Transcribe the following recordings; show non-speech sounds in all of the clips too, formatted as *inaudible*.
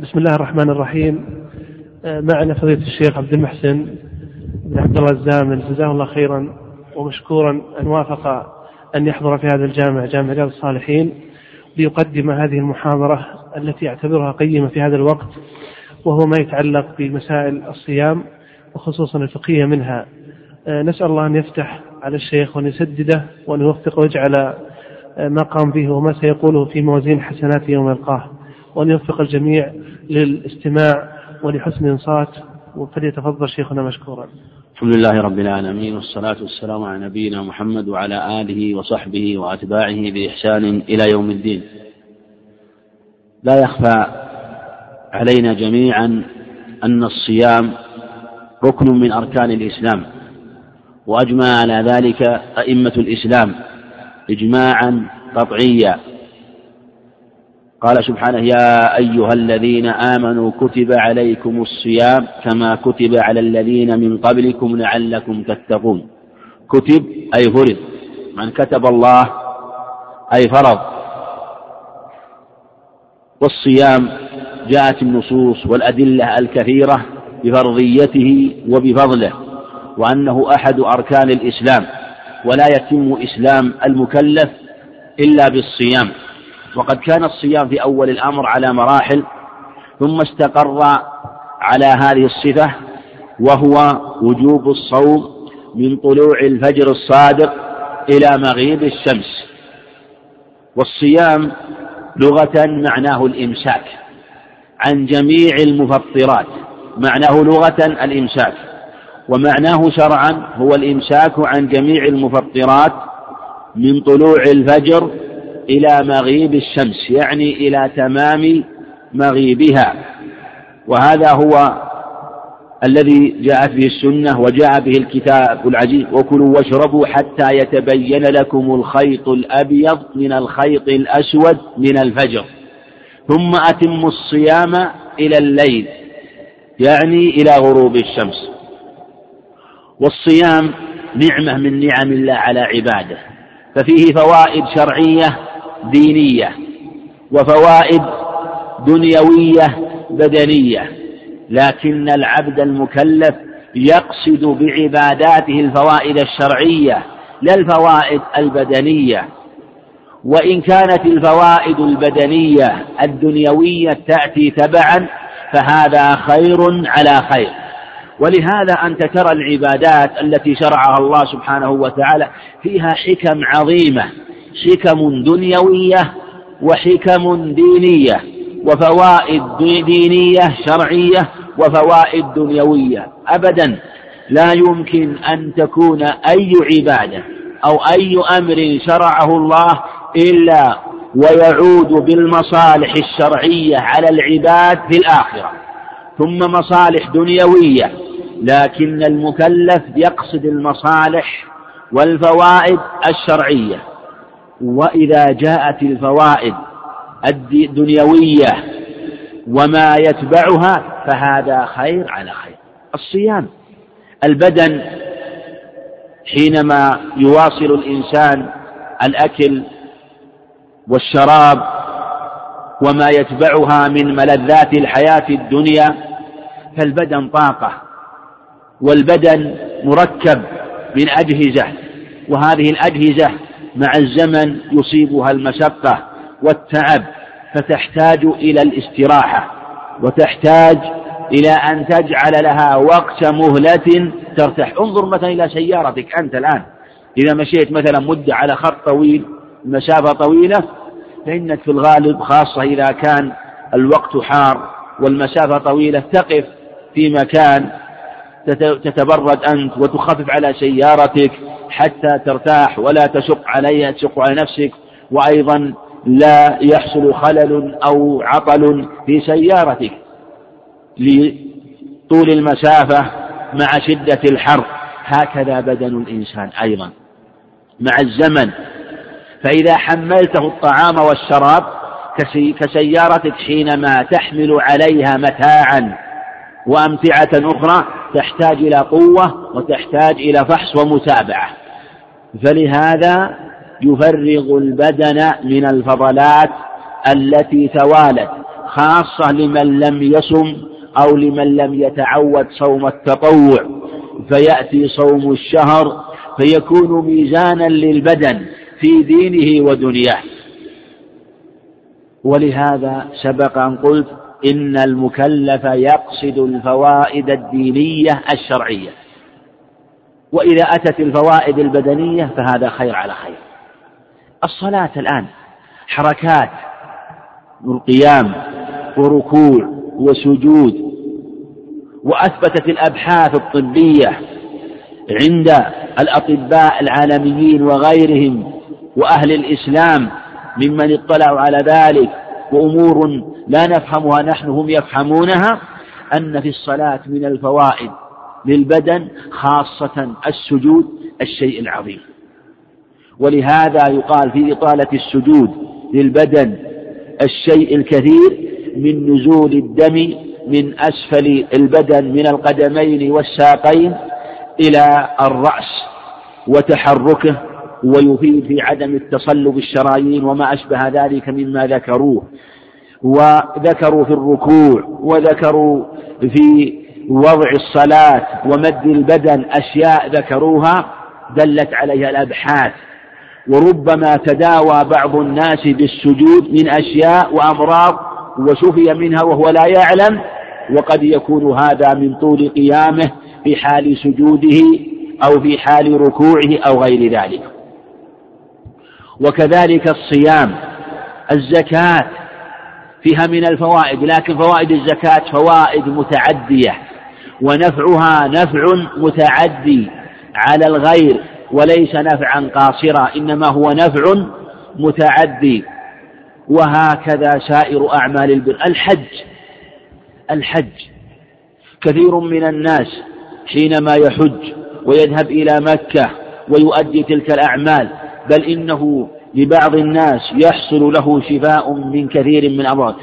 بسم الله الرحمن الرحيم. آه، معنا فضيلة الشيخ عبد المحسن بن عبد الله الزامل. جزاه الله خيرا ومشكورا. أن وافق أن يحضر في هذا الجامع جامع رياض الصالحين ليقدم هذه المحاضرة التي أعتبرها قيمة في هذا الوقت وهو ما يتعلق بمسائل الصيام وخصوصا الفقهية منها. آه، نسأل الله أن يفتح على الشيخ وأن يسدده وأن يوفقه ويجعل آه، ما قام به وما سيقوله في موازين حسناته يوم يلقاه. وأن يوفق الجميع للاستماع ولحسن إنصات فليتفضل شيخنا مشكورا. الحمد لله رب العالمين والصلاة والسلام على نبينا محمد وعلى آله وصحبه وأتباعه بإحسان إلى يوم الدين. لا يخفى علينا جميعا أن الصيام ركن من أركان الإسلام وأجمع على ذلك أئمة الإسلام إجماعا قطعيا قال سبحانه يا أيها الذين آمنوا كتب عليكم الصيام كما كتب على الذين من قبلكم لعلكم تتقون. كتب أي فرض. من كتب الله أي فرض. والصيام جاءت النصوص والأدلة الكثيرة بفرضيته وبفضله وأنه أحد أركان الإسلام ولا يتم إسلام المكلف إلا بالصيام. وقد كان الصيام في أول الأمر على مراحل ثم استقر على هذه الصفة وهو وجوب الصوم من طلوع الفجر الصادق إلى مغيب الشمس. والصيام لغة معناه الإمساك عن جميع المفطرات معناه لغة الإمساك ومعناه شرعا هو الإمساك عن جميع المفطرات من طلوع الفجر إلى مغيب الشمس يعني إلى تمام مغيبها. وهذا هو الذي جاءت به السنة وجاء به الكتاب العزيز. وكلوا واشربوا حتى يتبين لكم الخيط الأبيض من الخيط الأسود من الفجر. ثم أتموا الصيام إلى الليل يعني إلى غروب الشمس. والصيام نعمة من نعم الله على عباده. ففيه فوائد شرعية دينية وفوائد دنيوية بدنية لكن العبد المكلف يقصد بعباداته الفوائد الشرعية لا الفوائد البدنية. وإن كانت الفوائد البدنية الدنيوية تأتي تبعا فهذا خير على خير. ولهذا أنت ترى العبادات التي شرعها الله سبحانه وتعالى فيها حكم عظيمة. حكم دنيوية وحكم دينية وفوائد دينية شرعية وفوائد دنيوية. أبدا لا يمكن أن تكون أي عبادة أو أي أمر شرعه الله إلا ويعود بالمصالح الشرعية على العباد في الآخرة. ثم مصالح دنيوية لكن المكلف يقصد المصالح والفوائد الشرعية. وإذا جاءت الفوائد الدنيوية وما يتبعها فهذا خير على خير. الصيام البدن حينما يواصل الإنسان الأكل والشراب وما يتبعها من ملذات الحياة الدنيا فالبدن طاقة والبدن مركب من أجهزة وهذه الأجهزة مع الزمن يصيبها المشقة والتعب فتحتاج إلى الاستراحة وتحتاج إلى أن تجعل لها وقت مهلة ترتاح. انظر مثلا إلى سيارتك أنت الآن. إذا مشيت مثلا مدة على خط طويل مسافة طويلة فإنك في الغالب خاصة إذا كان الوقت حار والمسافة طويلة تقف في مكان تتبرد أنت وتخفف على سيارتك حتى ترتاح ولا تشق عليها تشق على نفسك. وأيضا لا يحصل خلل أو عطل في سيارتك لطول المسافة مع شدة الحر. هكذا بدن الإنسان أيضا مع الزمن. فإذا حملته الطعام والشراب كسيارتك حينما تحمل عليها متاعا وأمتعة أخرى تحتاج إلى قوة وتحتاج إلى فحص ومتابعة. فلهذا يفرغ البدن من الفضلات التي توالت خاصة لمن لم يصم أو لمن لم يتعود صوم التطوع. فيأتي صوم الشهر فيكون ميزانا للبدن في دينه ودنياه. ولهذا سبق أن قلت إن المكلف يقصد الفوائد الدينية الشرعية. وإذا أتت الفوائد البدنية فهذا خير على خير. الصلاة الآن حركات والقيام وركوع وسجود وأثبتت الأبحاث الطبية عند الأطباء العالميين وغيرهم وأهل الإسلام ممن اطلعوا على ذلك وأمور لا نفهمها نحن هم يفهمونها أن في الصلاة من الفوائد للبدن خاصة السجود الشيء العظيم. ولهذا يقال في إطالة السجود للبدن الشيء الكثير من نزول الدم من أسفل البدن من القدمين والساقين إلى الرأس وتحركه ويفيد في عدم التصلب الشرايين وما أشبه ذلك مما ذكروه. وذكروا في الركوع وذكروا في وضع الصلاة ومد البدن أشياء ذكروها دلت عليها الأبحاث. وربما تداوى بعض الناس بالسجود من أشياء وأمراض وشفي منها وهو لا يعلم وقد يكون هذا من طول قيامه في حال سجوده أو في حال ركوعه أو غير ذلك. وكذلك الصيام الزكاة فيها من الفوائد لكن فوائد الزكاة فوائد متعدية ونفعها نفع متعدي على الغير وليس نفعا قاصرا إنما هو نفع متعدي. وهكذا سائر أعمال البر. الحج الحج. كثير من الناس حينما يحج ويذهب إلى مكة ويؤدي تلك الأعمال بل إنه لبعض الناس يحصل له شفاء من كثير من الأمراض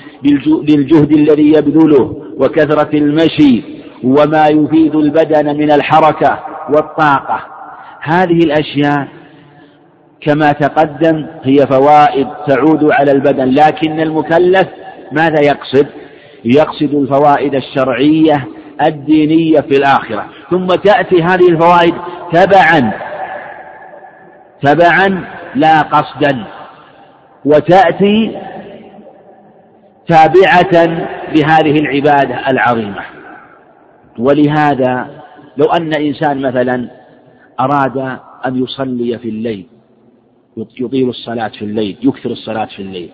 بالجهد الذي يبذله وكثرة المشي وما يفيد البدن من الحركة والطاقة. هذه الأشياء كما تقدم هي فوائد تعود على البدن لكن المكلف ماذا يقصد؟ يقصد الفوائد الشرعية الدينية في الآخرة. ثم تأتي هذه الفوائد تبعا تبعا لا قصدا وتأتي تابعة لهذه العبادة العظيمة. ولهذا لو أن إنسان مثلا أراد أن يصلي في الليل يطيل الصلاة في الليل يكثر الصلاة في الليل.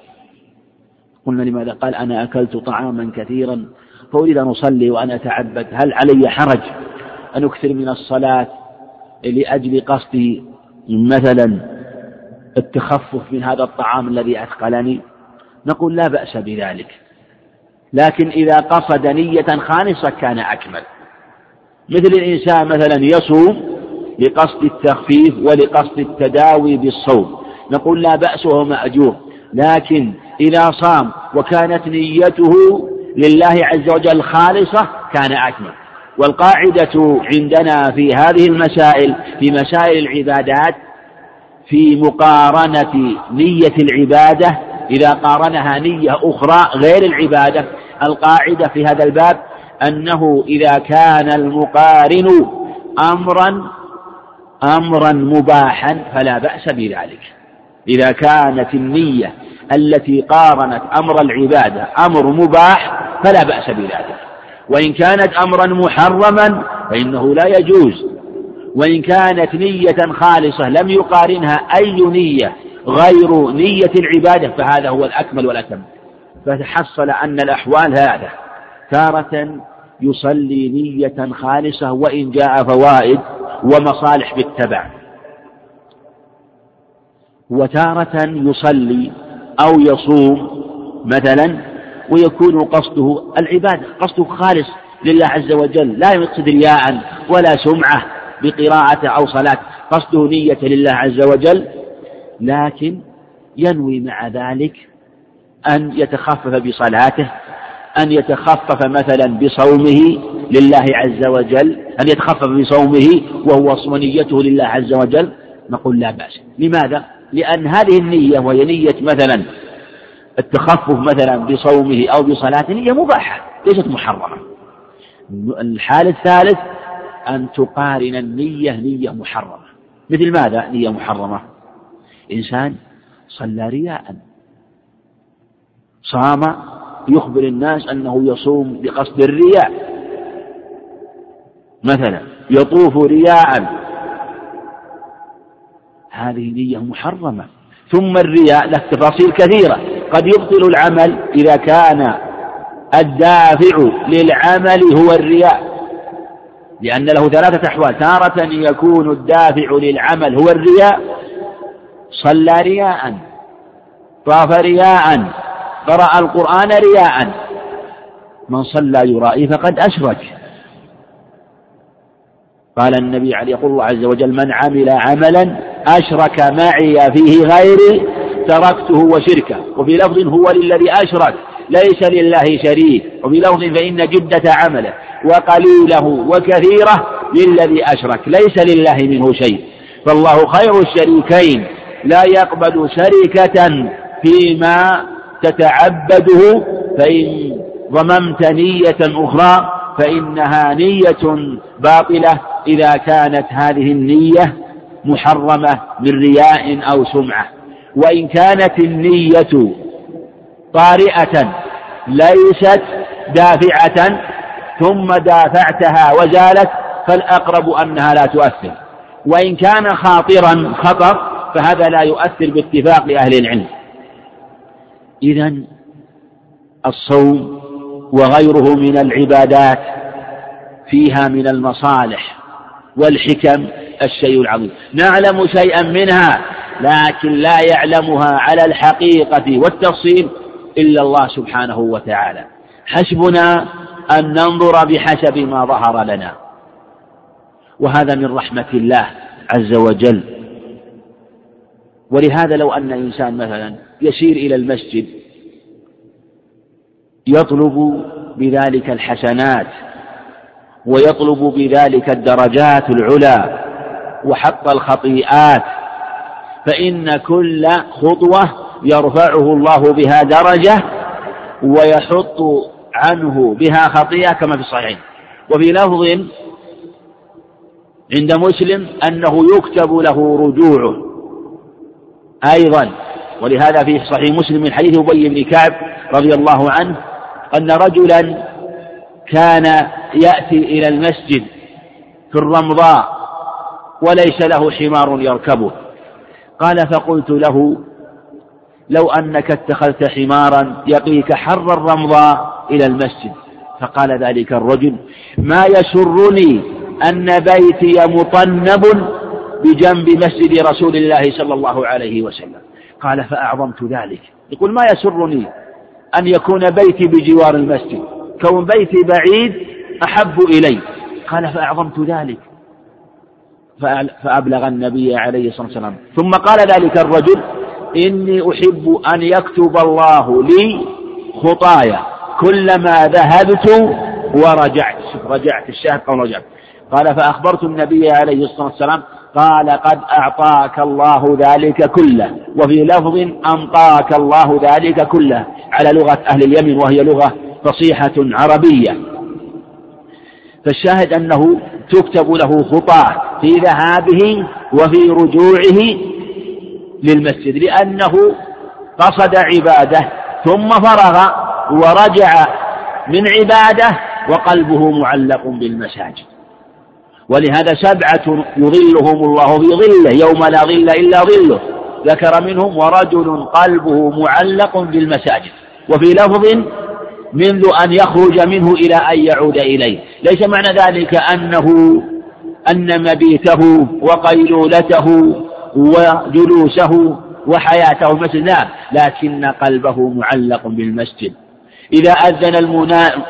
قلنا لماذا؟ قال أنا أكلت طعاما كثيرا فأريد أن أصلي وأنا أتعبد. هل علي حرج أن أكثر من الصلاة لأجل قصدي؟ مثلا التخفف من هذا الطعام الذي أثقلني؟ نقول لا بأس بذلك. لكن إذا قصد نية خالصة كان أكمل. مثل الإنسان مثلا يصوم لقصد التخفيف ولقصد التداوي بالصوم. نقول لا بأس وهو مأجور. لكن إذا صام وكانت نيته لله عز وجل خالصة كان أكمل. والقاعدة عندنا في هذه المسائل في مسائل العبادات في مقارنة نية العبادة إذا قارنها نية أخرى غير العبادة. القاعدة في هذا الباب أنه إذا كان المقارن أمرا أمرا مباحا فلا بأس بذلك. إذا كانت النية التي قارنت أمر العبادة أمر مباح فلا بأس بذلك. وإن كانت أمرا محرما فإنه لا يجوز. وإن كانت نية خالصة لم يقارنها أي نية غير نية العبادة فهذا هو الأكمل والأتم. فتحصل أن الأحوال هذا. تارة يصلي نية خالصة وإن جاء فوائد ومصالح بالتبع. وتارة يصلي أو يصوم مثلا ويكون قصده العبادة قصده خالص لله عز وجل لا يقصد رياء ولا سمعة. بقراءة أو صلاة قصده نية لله عز وجل لكن ينوي مع ذلك أن يتخفف بصلاته أن يتخفف مثلا بصومه لله عز وجل أن يتخفف بصومه وهو ونيته لله عز وجل. نقول لا بأس. لماذا؟ لأن هذه النية وهي نية مثلا التخفف مثلا بصومه أو بصلاته نية مباحة ليست محرمة. الحال الثالث أن تقارن النية نية محرمة. مثل ماذا نية محرمة؟ إنسان صلى رياء. صام يخبر الناس أنه يصوم بقصد الرياء. مثلا يطوف رياء. هذه نية محرمة. ثم الرياء له تفاصيل كثيرة. قد يبطل العمل إذا كان الدافع للعمل هو الرياء. لأن له ثلاثة أحوال. تارة يكون الدافع للعمل هو الرياء صلى رياء طاف رياء قرأ القرآن رياء. من صلى يرائي فقد أشرك. قال النبي عليه يقول الله عز وجل من عمل عملا أشرك معي فيه غيري تركته وشركه. وفي لفظ هو للذي أشرك. ليس لله شريك. وفي لفظ فإن جدة عمله وقليله وكثيره للذي أشرك. ليس لله منه شيء. فالله خير الشريكين. لا يقبل شركة فيما تتعبده. فإن ضممت نية أخرى فإنها نية باطلة. إذا كانت هذه النية محرمة من رياء أو سمعة. وإن كانت النية طارئة ليست دافعة ثم دافعتها وزالت فالأقرب أنها لا تؤثر. وإن كان خاطرا خطر فهذا لا يؤثر باتفاق أهل العلم. إذا الصوم وغيره من العبادات فيها من المصالح والحكم الشيء العظيم. نعلم شيئا منها لكن لا يعلمها على الحقيقة والتفصيل. إلا الله سبحانه وتعالى. حسبنا أن ننظر بحسب ما ظهر لنا. وهذا من رحمة الله عز وجل. ولهذا لو أن إنسان مثلا يسير إلى المسجد يطلب بذلك الحسنات ويطلب بذلك الدرجات العلى وحق الخطيئات فإن كل خطوة يرفعه الله بها درجة ويحط عنه بها خطيئة كما في الصحيحين. وفي لفظ عند مسلم أنه يكتب له رجوعه أيضا ولهذا في صحيح مسلم من حديث أبي بن كعب رضي الله عنه أن رجلا كان يأتي إلى المسجد في الرمضاء وليس له حمار يركبه. قال فقلت له لو أنك اتخذت حمارا يقيك حر الرمضاء إلى المسجد. فقال ذلك الرجل ما يسرني أن بيتي مطنب بجنب مسجد رسول الله صلى الله عليه وسلم. قال فأعظمت ذلك. يقول ما يسرني أن يكون بيتي بجوار المسجد كون بيتي بعيد أحب إلي. قال فأعظمت ذلك. فأبلغ النبي عليه الصلاة والسلام. ثم قال ذلك الرجل إني أحب أن يكتب الله لي خطايا كلما ذهبت ورجعت. رجعت الشاهد قول رجعت. قال فأخبرت النبي عليه الصلاة والسلام قال قد أعطاك الله ذلك كله وفي لفظ أنطاك الله ذلك كله على لغة أهل اليمن وهي لغة فصيحة عربية. فالشاهد أنه تكتب له خطاه في ذهابه وفي رجوعه للمسجد لأنه قصد عبادة ثم فرغ ورجع من عبادة وقلبه معلق بالمساجد. ولهذا سبعة يظلهم الله في ظله يوم لا ظل إلا ظله. ذكر منهم ورجل قلبه معلق بالمساجد. وفي لفظ منذ أن يخرج منه إلى أن يعود إليه. ليس معنى ذلك أنه أن مبيته وقيلولته وجلوسه وحياته المسجد. لا لكن قلبه معلق بالمسجد. إذا أذن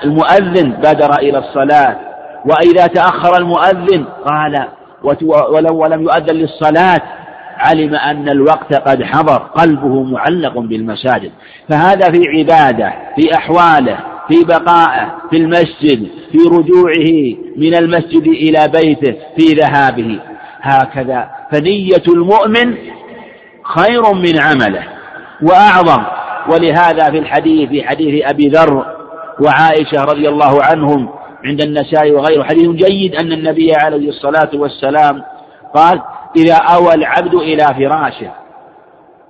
المؤذن بدر إلى الصلاة وإذا تأخر المؤذن قال ولو ولم يؤذن للصلاة علم أن الوقت قد حضر. قلبه معلق بالمساجد. فهذا في عبادة في أحواله في بقائه في المسجد في رجوعه من المسجد إلى بيته في ذهابه. هكذا. فنية المؤمن خير من عمله وأعظم. ولهذا في الحديث في حديث أبي ذر وعائشة رضي الله عنهم عند النساء وغيره حديث جيد أن النبي عليه الصلاة والسلام قال إذا أوى العبد إلى فراشه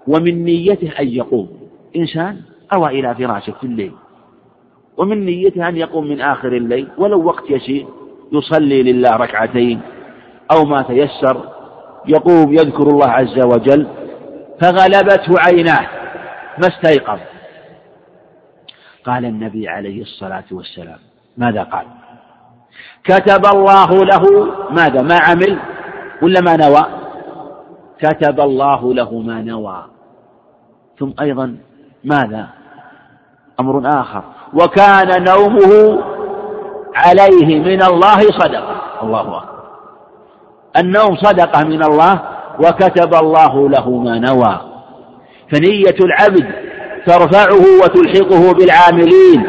ومن نيته أن يقوم. إنسان أوى إلى فراشه في الليل. ومن نيته أن يقوم من آخر الليل ولو وقت يسير يصلي لله ركعتين أو ما تيسر يقوم يذكر الله عز وجل فغلبته عيناه ما استيقظ. قال النبي عليه الصلاة والسلام ماذا قال؟ كتب الله له ماذا؟ ما عمل ولا ما نوى؟ كتب الله له ما نوى. ثم أيضا ماذا؟ أمر آخر. وكان نومه عليه من الله صدقة. الله أكبر. النوم صدقة من الله وكتب الله له ما نوى. فنية العبد ترفعه وتلحقه بالعاملين.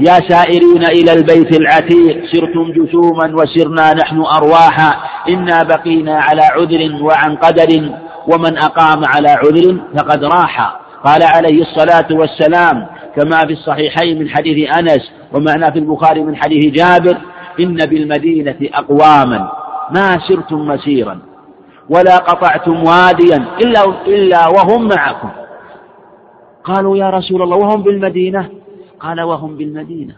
يا سائرين إلى البيت العتيق سرتم جسوما وسرنا نحن أرواحا. إنا بقينا على عذر وعن قدر ومن أقام على عذر فقد راح. قال عليه الصلاة والسلام كما في الصحيحين من حديث أنس ومعنى في البخاري من حديث جابر إن بالمدينة أقواما. ما سرتم مسيرا ولا قطعتم واديا إلا, إلا وهم معكم. قالوا يا رسول الله وهم بالمدينة؟ قال وهم بالمدينة.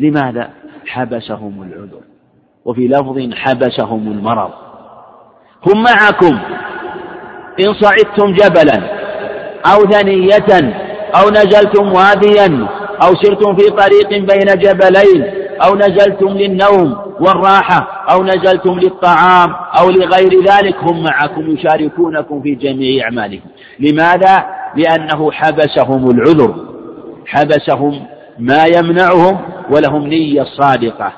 لماذا؟ حبسهم العذر. وفي لفظ حبسهم المرض. هم معكم. إن صعدتم جبلا أو ثنية أو نزلتم واديا أو سرتم في طريق بين جبلين أو نزلتم للنوم والراحة أو نزلتم للطعام أو لغير ذلك هم معكم يشاركونكم في جميع أعمالكم لماذا؟ لأنه حبسهم العذر حبسهم ما يمنعهم ولهم نية صادقة.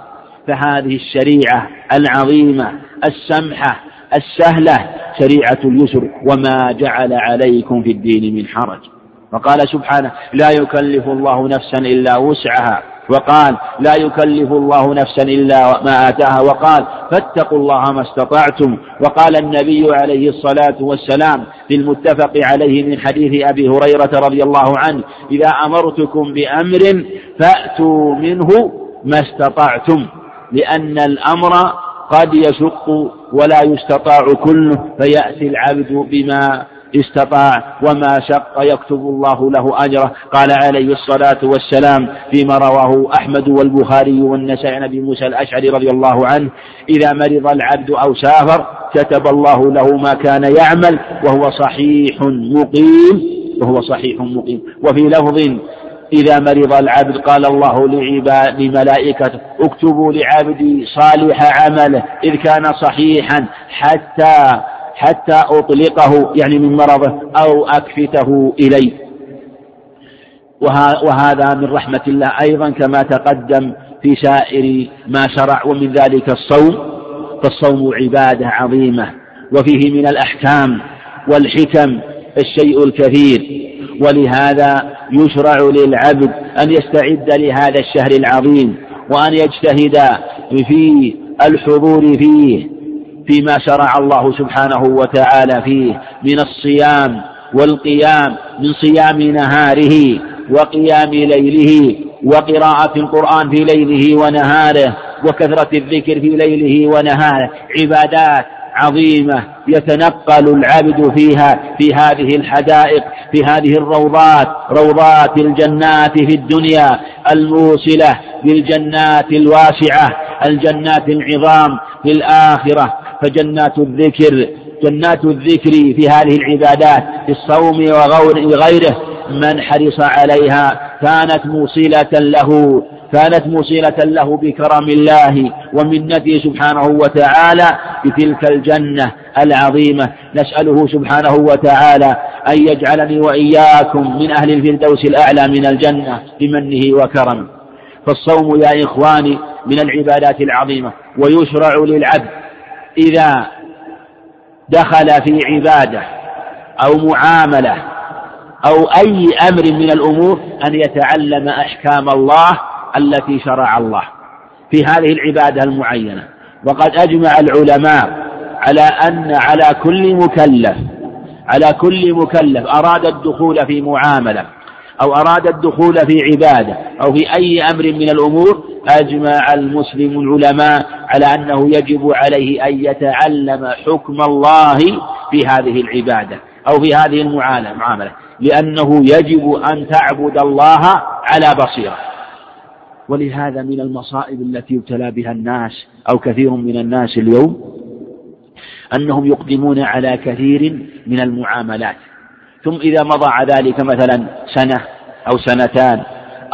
فهذه الشريعة العظيمة السمحة السهلة شريعة اليسر وما جعل عليكم في الدين من حرج. وقال سبحانه لا يكلف الله نفسا إلا وسعها وقال لا يكلف الله نفسا إلا ما آتاها. وقال فاتقوا الله ما استطعتم. وقال النبي عليه الصلاة والسلام في المتفق عليه من حديث أبي هريرة رضي الله عنه إذا أمرتكم بأمر فأتوا منه ما استطعتم لأن الأمر قد يشق ولا يستطاع كله فيأتي العبد بما استطاع وما شق يكتب الله له أجره. قال عليه الصلاة والسلام فيما رواه أحمد والبخاري والنسائي عن أبي موسى الأشعري رضي الله عنه إذا مرض العبد أو سافر كتب الله له ما كان يعمل وهو صحيح مقيم وهو صحيح مقيم. وفي لفظ إذا مرض العبد قال الله لعباد لملائكته اكتبوا لعبدي صالح عمله إذ كان صحيحا حتى حتى أطلقه يعني من مرضه أو أكفته إلي وهذا من رحمة الله. أيضا كما تقدم في سائر ما شرع ومن ذلك الصوم. فالصوم عبادة عظيمة. وفيه من الأحكام والحكم الشيء الكثير. ولهذا يشرع للعبد أن يستعد لهذا الشهر العظيم وأن يجتهد في الحضور فيه. فيما شرع الله سبحانه وتعالى فيه من الصيام والقيام من صيام نهاره وقيام ليله وقراءة القرآن في ليله ونهاره وكثرة الذكر في ليله ونهاره. عبادات عظيمة يتنقل العبد فيها في هذه الحدائق في هذه الروضات روضات الجنات في الدنيا الموصلة للجنات الواسعة الجنات العظام في الآخرة. فجنات الذكر جنات الذكر في هذه العبادات في الصوم وغيره من حرص عليها كانت موصلة له كانت موصلة له بكرم الله ومنته سبحانه وتعالى بتلك الجنة العظيمة. نسأله سبحانه وتعالى أن يجعلني وإياكم من أهل الفردوس الأعلى من الجنة بمنه وكرمه فالصوم يا إخواني من العبادات العظيمة ويشرع للعبد إذا دخل في عبادة أو معاملة أو أي أمر من الأمور أن يتعلم أحكام الله التي شرع الله في هذه العبادة المعينة. وقد أجمع العلماء على أن على كل مكلف على كل مكلف أراد الدخول في معاملة. أو أراد الدخول في عبادة أو في أي أمر من الأمور أجمع المسلم العلماء على أنه يجب عليه أن يتعلم حكم الله في هذه العبادة أو في هذه المعاملة لأنه يجب أن تعبد الله على بصيرة. ولهذا من المصائب التي يبتلى بها الناس أو كثير من الناس اليوم أنهم يقدمون على كثير من المعاملات. ثم إذا مضى ذلك مثلا سنة أو سنتان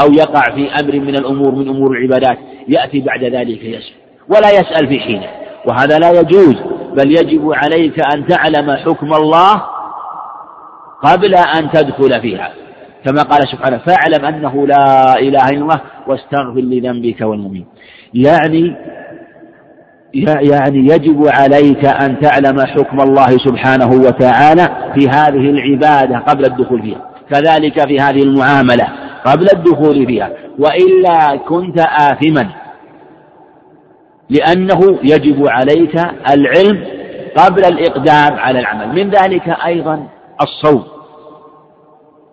أو يقع في أمر من الأمور من أمور العبادات يأتي بعد ذلك يسأل ولا يسأل في حينه وهذا لا يجوز بل يجب عليك أن تعلم حكم الله قبل أن تدخل فيها. كما قال سبحانه فاعلم أنه لا إله إلا الله واستغفر لذنبك والمؤمن يعني يعني يجب عليك أن تعلم حكم الله سبحانه وتعالى في هذه العبادة قبل الدخول فيها. كذلك في هذه المعاملة قبل الدخول فيها. وإلا كنت آثما. لأنه يجب عليك العلم قبل الإقدام على العمل. من ذلك أيضا الصوم.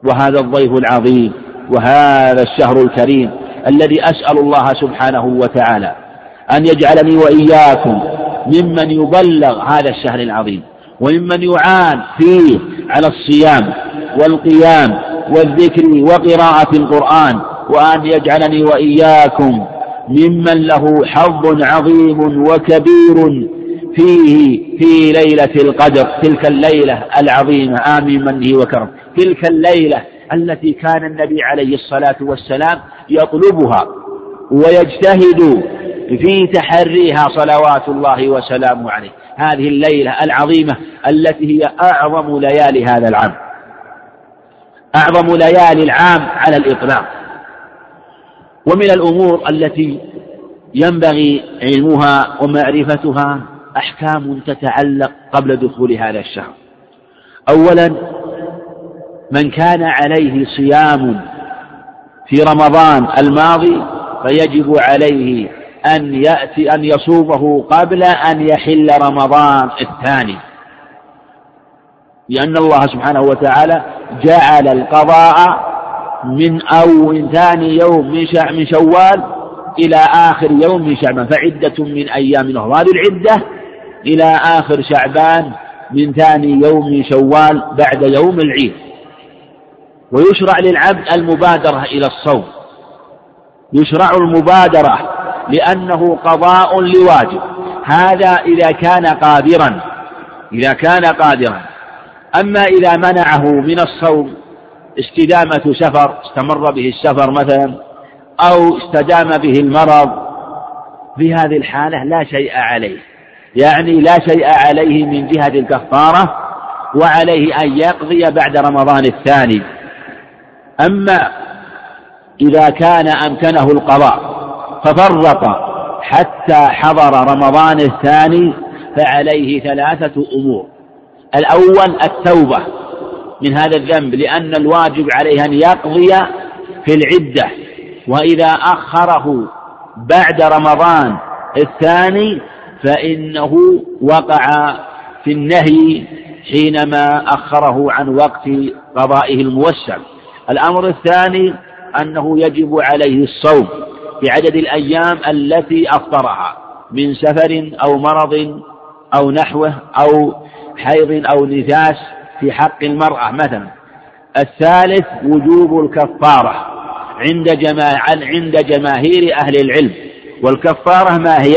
وهذا الضيف العظيم وهذا الشهر الكريم الذي أسأل الله سبحانه وتعالى أن يجعلني وإياكم ممن يبلغ هذا الشهر العظيم وممن يعان فيه على الصيام والقيام والذكر وقراءة القرآن وأن يجعلني وإياكم ممن له حظ عظيم وكبير فيه في ليلة القدر تلك الليلة العظيمة آمين منه وكرم. تلك الليلة التي كان النبي عليه الصلاة والسلام يطلبها ويجتهد في تحريها صلوات الله وسلامه عليه. هذه الليلة العظيمة التي هي أعظم ليالي هذا العام. أعظم ليالي العام على الإطلاق. ومن الأمور التي ينبغي علمها ومعرفتها أحكام تتعلق قبل دخول هذا الشهر. أولا من كان عليه صيام في رمضان الماضي فيجب عليه أن يأتي أن يصومه قبل أن يحل رمضان الثاني. لأن الله سبحانه وتعالى جعل القضاء من أول ثاني يوم من من شوال إلى آخر يوم من شعبان. فعدة من أيام أخرى هذه العدة إلى آخر شعبان من ثاني يوم من شوال بعد يوم العيد. ويشرع للعبد المبادرة إلى الصوم. يشرع المبادرة لأنه قضاء لواجب. هذا إذا كان قادرا. إذا كان قادرا. أما إذا منعه من الصوم استدامة سفر استمر به السفر مثلا أو استدام به المرض في هذه الحالة لا شيء عليه. يعني لا شيء عليه من جهة الكفارة وعليه أن يقضي بعد رمضان الثاني. أما إذا كان أمكنه القضاء ففرط حتى حضر رمضان الثاني فعليه ثلاثة أمور. الأول التوبة من هذا الذنب لأن الواجب عليه أن يقضي في العدة. وإذا أخره بعد رمضان الثاني فإنه وقع في النهي حينما أخره عن وقت قضائه الموسع الأمر الثاني أنه يجب عليه الصوم. في عدد الأيام التي أفطرها من سفر أو مرض أو نحوه أو حيض أو نفاس في حق المرأة. مثلا الثالث وجوب الكفارة عند جماع عند جماهير أهل العلم. والكفارة ما هي؟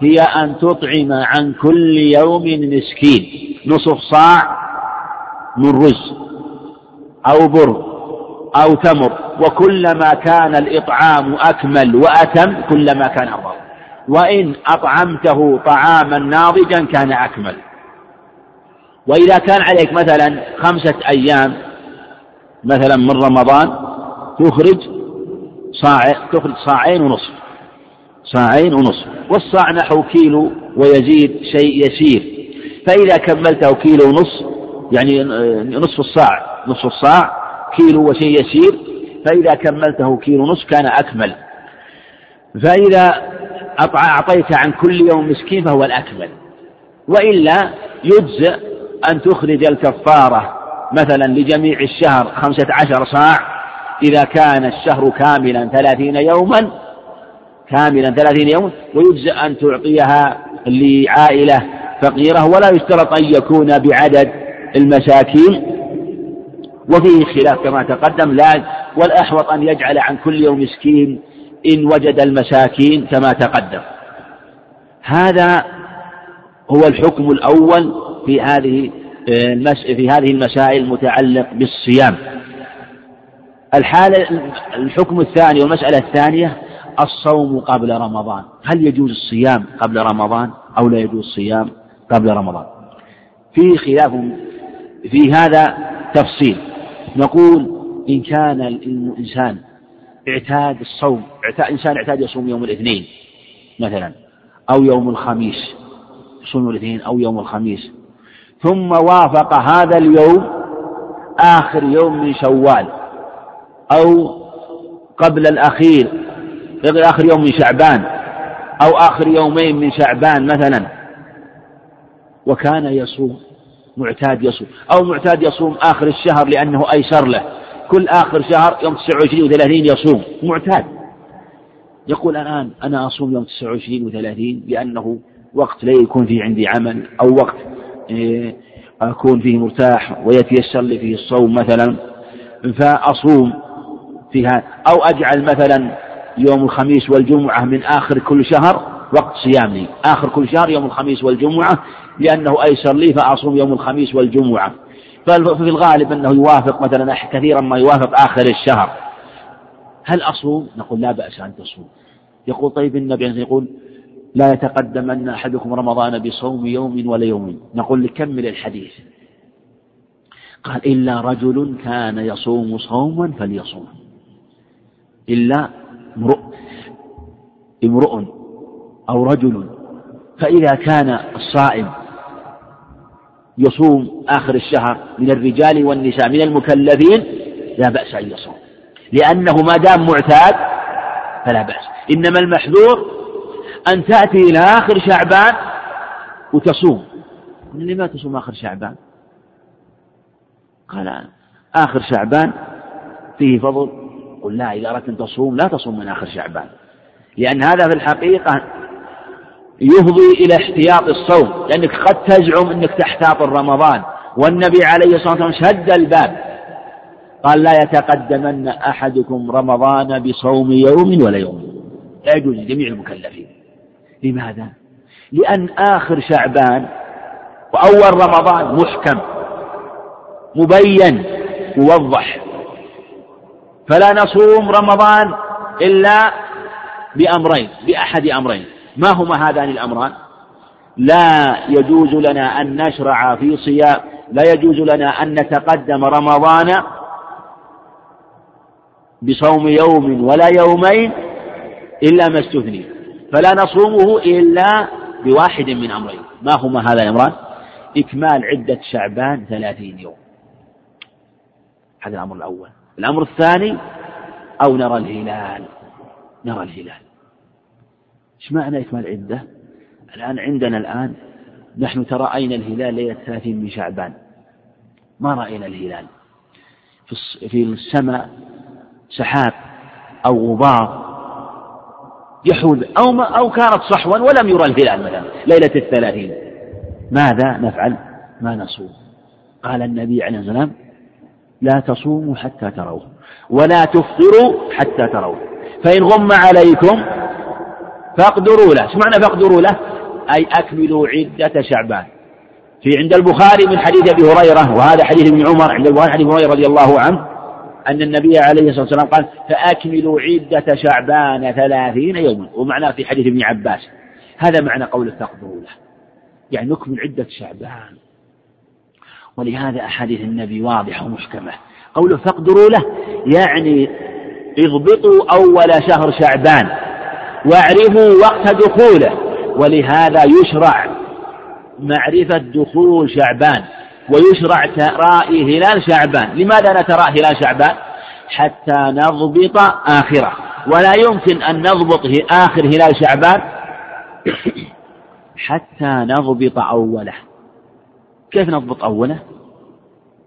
هي أن تطعم عن كل يوم مسكين نصف صاع من رز أو بر أو تمر. وكلما كان الإطعام أكمل وأتم كلما كان أفضل وإن أطعمته طعاما ناضجا كان أكمل. وإذا كان عليك مثلا خمسة أيام مثلا من رمضان تخرج صاع تخرج صاعين ونصف. صاعين ونصف. والصاع نحو كيلو ويزيد شيء يسير. فإذا كملته كيلو ونصف يعني نصف الصاع. نصف الصاع كيلو وشيء يسير فإذا كملته كيلو ونصف كان أكمل. فإذا أعطيت عن كل يوم مسكين فهو الأكمل. وإلا يجزئ أن تخرج الكفارة مثلا لجميع الشهر خمسة عشر صاع إذا كان الشهر كاملا ثلاثين يوما كاملا ثلاثين يوما ويجزى أن تعطيها لعائلة فقيرة ولا يشترط أن يكون بعدد المساكين. وفيه خلاف كما تقدم لا والأحوط أن يجعل عن كل يوم مسكين إن وجد المساكين كما تقدم. هذا هو الحكم الأول في هذه في هذه المسائل المتعلق بالصيام. الحالة الحكم الثاني والمسألة الثانية الصوم قبل رمضان. هل يجوز الصيام قبل رمضان أو لا يجوز الصيام قبل رمضان؟ في خلاف في هذا تفصيل. نقول إن كان الإنسان اعتاد الصوم اعتاد إنسان اعتاد يصوم يوم الاثنين مثلا أو يوم الخميس يصوم الاثنين أو يوم الخميس. ثم وافق هذا اليوم آخر يوم من شوال أو قبل الأخير آخر يوم من شعبان أو آخر يومين من شعبان مثلا. وكان يصوم معتاد يصوم أو معتاد يصوم آخر الشهر لأنه أيسر له. كل آخر شهر يوم 29 و30 يصوم معتاد. يقول الآن أنا أصوم يوم 29 و30 لأنه وقت لا يكون فيه عندي عمل أو وقت إيه، أكون فيه مرتاح ويتيسر لي فيه الصوم مثلا. فأصوم فيها أو أجعل مثلا يوم الخميس والجمعة من آخر كل شهر وقت صيامي. آخر كل شهر يوم الخميس والجمعة لأنه أيسر لي فأصوم يوم الخميس والجمعة. ففي الغالب أنه يوافق مثلا كثيرا ما يوافق آخر الشهر. هل أصوم؟ نقول لا بأس أن تصوم. يقول طيب النبي يقول لا يتقدمن أحدكم رمضان بصوم يوم ولا يومين نقول لكمل الحديث. قال إلا رجل كان يصوم صوما فليصوم. إلا امرؤ. امرؤ أو رجل. فإذا كان الصائم يصوم آخر الشهر من الرجال والنساء من المكلفين لا بأس أن يصوم. لأنه ما دام معتاد فلا بأس. إنما المحذور أن تأتي إلى آخر شعبان وتصوم. لما تصوم آخر شعبان؟ قال آخر شعبان فيه فضل. قل لا إذا أردت أن تصوم لا تصوم من آخر شعبان. لأن هذا في الحقيقة يفضي إلى احتياط الصوم لأنك قد تزعم أنك تحتاط رمضان والنبي عليه الصلاة والسلام شد الباب. قال لا يتقدمن أحدكم رمضان بصوم يوم ولا يوم. لا يجوز لجميع المكلفين. لماذا؟ لأن آخر شعبان وأول رمضان محكم مبين موضح فلا نصوم رمضان إلا بأمرين بأحد أمرين. ما هما هذان الأمران؟ لا يجوز لنا أن نشرع في صيام لا يجوز لنا أن نتقدم رمضان بصوم يوم ولا يومين إلا ما استثني. فلا نصومه إلا بواحد من أمرين. ما هما هذا الأمران إكمال عدة شعبان ثلاثين يوم. هذا الأمر الأول. الأمر الثاني أو نرى الهلال. نرى الهلال. إيش معنى إكمال عدة؟ الآن عندنا الآن نحن ترأينا الهلال ليلة ثلاثين من شعبان؟ ما رأينا الهلال. في السماء سحاب أو غبار يحول أو ما أو كانت صحوا ولم يرى الهلال مثلا ليلة الثلاثين. ماذا نفعل؟ ما نصوم. قال النبي عليه الصلاة والسلام لا تصوموا حتى تروه ولا تفطروا حتى تروه. فإن غم عليكم فاقدروا له. إيش معنى فاقدروا له؟ أي أكملوا عدة شعبان. في عند البخاري من حديث أبي هريرة وهذا حديث ابن عمر عند البخاري حديث هريرة رضي الله عنه أن النبي عليه الصلاة والسلام قال فأكملوا عدة شعبان ثلاثين يوما. ومعناه في حديث ابن عباس. هذا معنى قول فاقدروا له. يعني نكمل عدة شعبان. ولهذا أحاديث النبي واضحة ومحكمة. قوله فاقدروا له يعني اضبطوا أول شهر شعبان. واعرفوا وقت دخوله. ولهذا يشرع معرفة دخول شعبان ويشرع ترائي هلال شعبان. لماذا نترى هلال شعبان؟ حتى نضبط آخرة. ولا يمكن أن نضبط آخر هلال شعبان حتى نضبط أوله. كيف نضبط أوله؟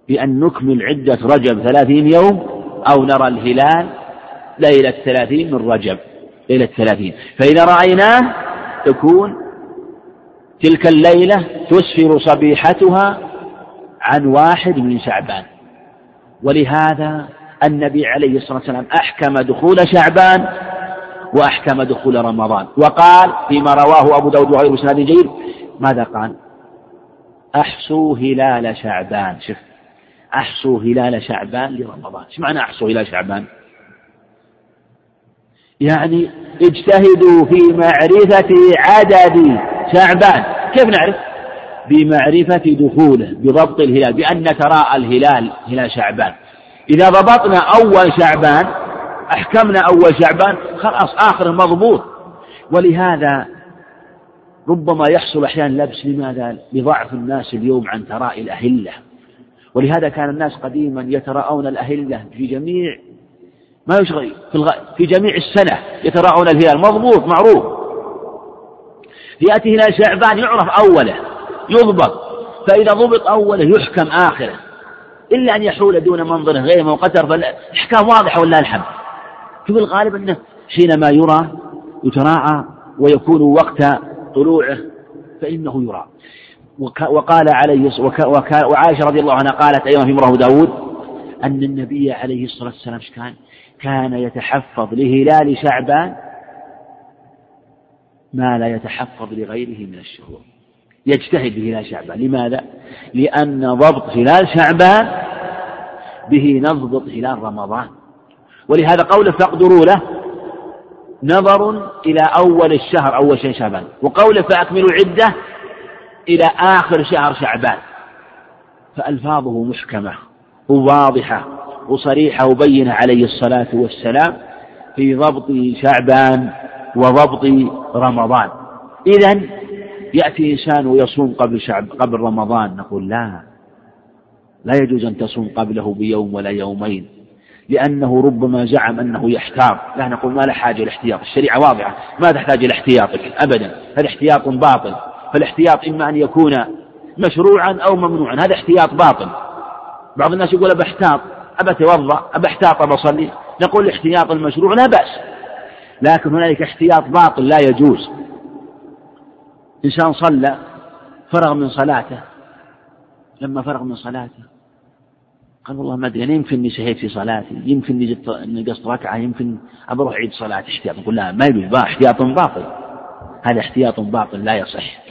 بأن نكمل عدة رجب ثلاثين يوم أو نرى الهلال ليلة ثلاثين من رجب. ليلة ثلاثين فإذا رأيناه تكون تلك الليلة تسفر صبيحتها عن واحد من شعبان. ولهذا النبي عليه الصلاة والسلام أحكم دخول شعبان وأحكم دخول رمضان. وقال فيما رواه أبو داود وغيره بسناد جيد ماذا قال؟ أحصوا هلال شعبان. شوف أحصوا هلال شعبان لرمضان. إيش معنى أحصوا هلال شعبان؟ يعني اجتهدوا في معرفة عدد شعبان. كيف نعرف؟ بمعرفة دخوله بضبط الهلال بأن تراءى الهلال هلال شعبان. إذا ضبطنا أول شعبان أحكمنا أول شعبان خلاص آخره مضبوط ولهذا ربما يحصل أحيانا لبس لماذا؟ لضعف الناس اليوم عن تراءي الأهلة. ولهذا كان الناس قديما يتراءون الأهلة في جميع ما يشغل في, الغ... في جميع السنة يتراءون الهلال. مضبوط معروف. يأتي هلال شعبان يعرف أوله يضبط. فإذا ضبط أوله يحكم آخره. إلا أن يحول دون منظره غير وقتر فالإحكام واضحة ولا الحمد؟ في الغالب أنه حينما يرى يتراعى ويكون وقت طلوعه فإنه يرى. وقال عليه وعائشة رضي الله عنها قالت أيضا في مراه داود أن النبي عليه الصلاة والسلام كان؟ كان يتحفظ لهلال شعبان ما لا يتحفظ لغيره من الشهور. يجتهد بهلال شعبان. لماذا؟ لأن ضبط هلال شعبان به نضبط هلال رمضان. ولهذا قوله فاقدروا له نظر إلى أول الشهر أول شيء شعبان. وقوله فأكملوا العدة إلى آخر شهر شعبان. فألفاظه محكمة وواضحة. وصريحة وبينة عليه الصلاة والسلام في ضبط شعبان وضبط رمضان. إذا يأتي إنسان ويصوم قبل شعب قبل رمضان. نقول لا لا يجوز أن تصوم قبله بيوم ولا يومين لأنه ربما زعم أنه يحتاط. لا نقول ما له حاجة الاحتياط. الشريعة واضحة ما تحتاج إلى احتياطك أبدا. هذا احتياط باطل. فالاحتياط إما أن يكون مشروعا أو ممنوعا. هذا احتياط باطل. بعض الناس يقول أبى احتاط أبى أتوضأ أبى احتاط أبى أصلي نقول الاحتياط المشروع لا بأس. لكن هنالك احتياط باطل لا يجوز. إنسان صلى فرغ من صلاته. لما فرغ من صلاته قال والله ما أدري أنا يمكن إني سهيت في صلاتي يمكن إني نقصت ركعة يمكن أروح أعيد صلاتي. احتياط نقول لا ما يجوز. احتياط باطل. هذا احتياط باطل لا يصح.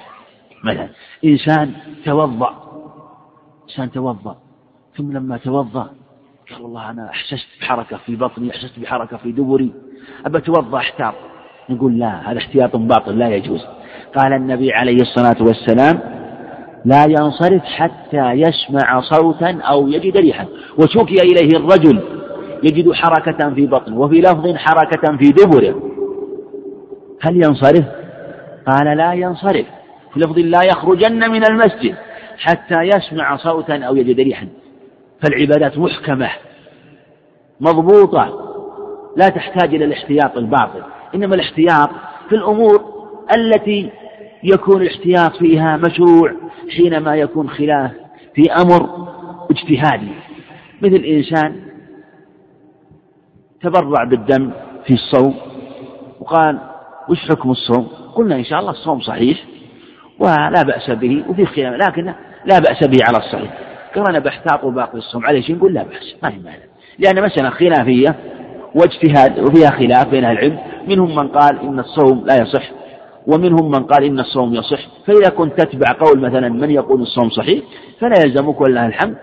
مثلا إنسان توضأ إنسان توضأ ثم لما توضأ قال والله أنا أحسست بحركة في بطني أحسست بحركة في دبري. أبى أتوضأ أحتاط نقول لا هذا احتياط باطل لا يجوز. قال النبي عليه الصلاة والسلام لا ينصرف حتى يسمع صوتا أو يجد ريحا. وشكي إليه الرجل يجد حركة في بطنه وفي لفظ حركة في دبره. هل ينصرف؟ قال لا ينصرف. في لفظ لا يخرجن من المسجد حتى يسمع صوتا أو يجد ريحا. فالعبادات محكمة مضبوطة لا تحتاج إلى الاحتياط الباطل إنما الاحتياط في الأمور التي يكون الاحتياط فيها مشروع حينما يكون خلاف في أمر اجتهادي. مثل إنسان تبرع بالدم في الصوم وقال وش حكم الصوم؟ قلنا إن شاء الله الصوم صحيح ولا بأس به وفي خلاف لكن لا بأس به على الصحيح. قال أنا بحتاط باقي الصوم. عليه شيء نقول لا بأس ما هي مانع. لأن مسألة خلافية واجتهاد وفيها خلاف بين العلم. منهم من قال إن الصوم لا يصح ومنهم من قال إن الصوم يصح. فإذا كنت تتبع قول مثلا من يقول الصوم صحيح فلا يلزمك ولله الحمد.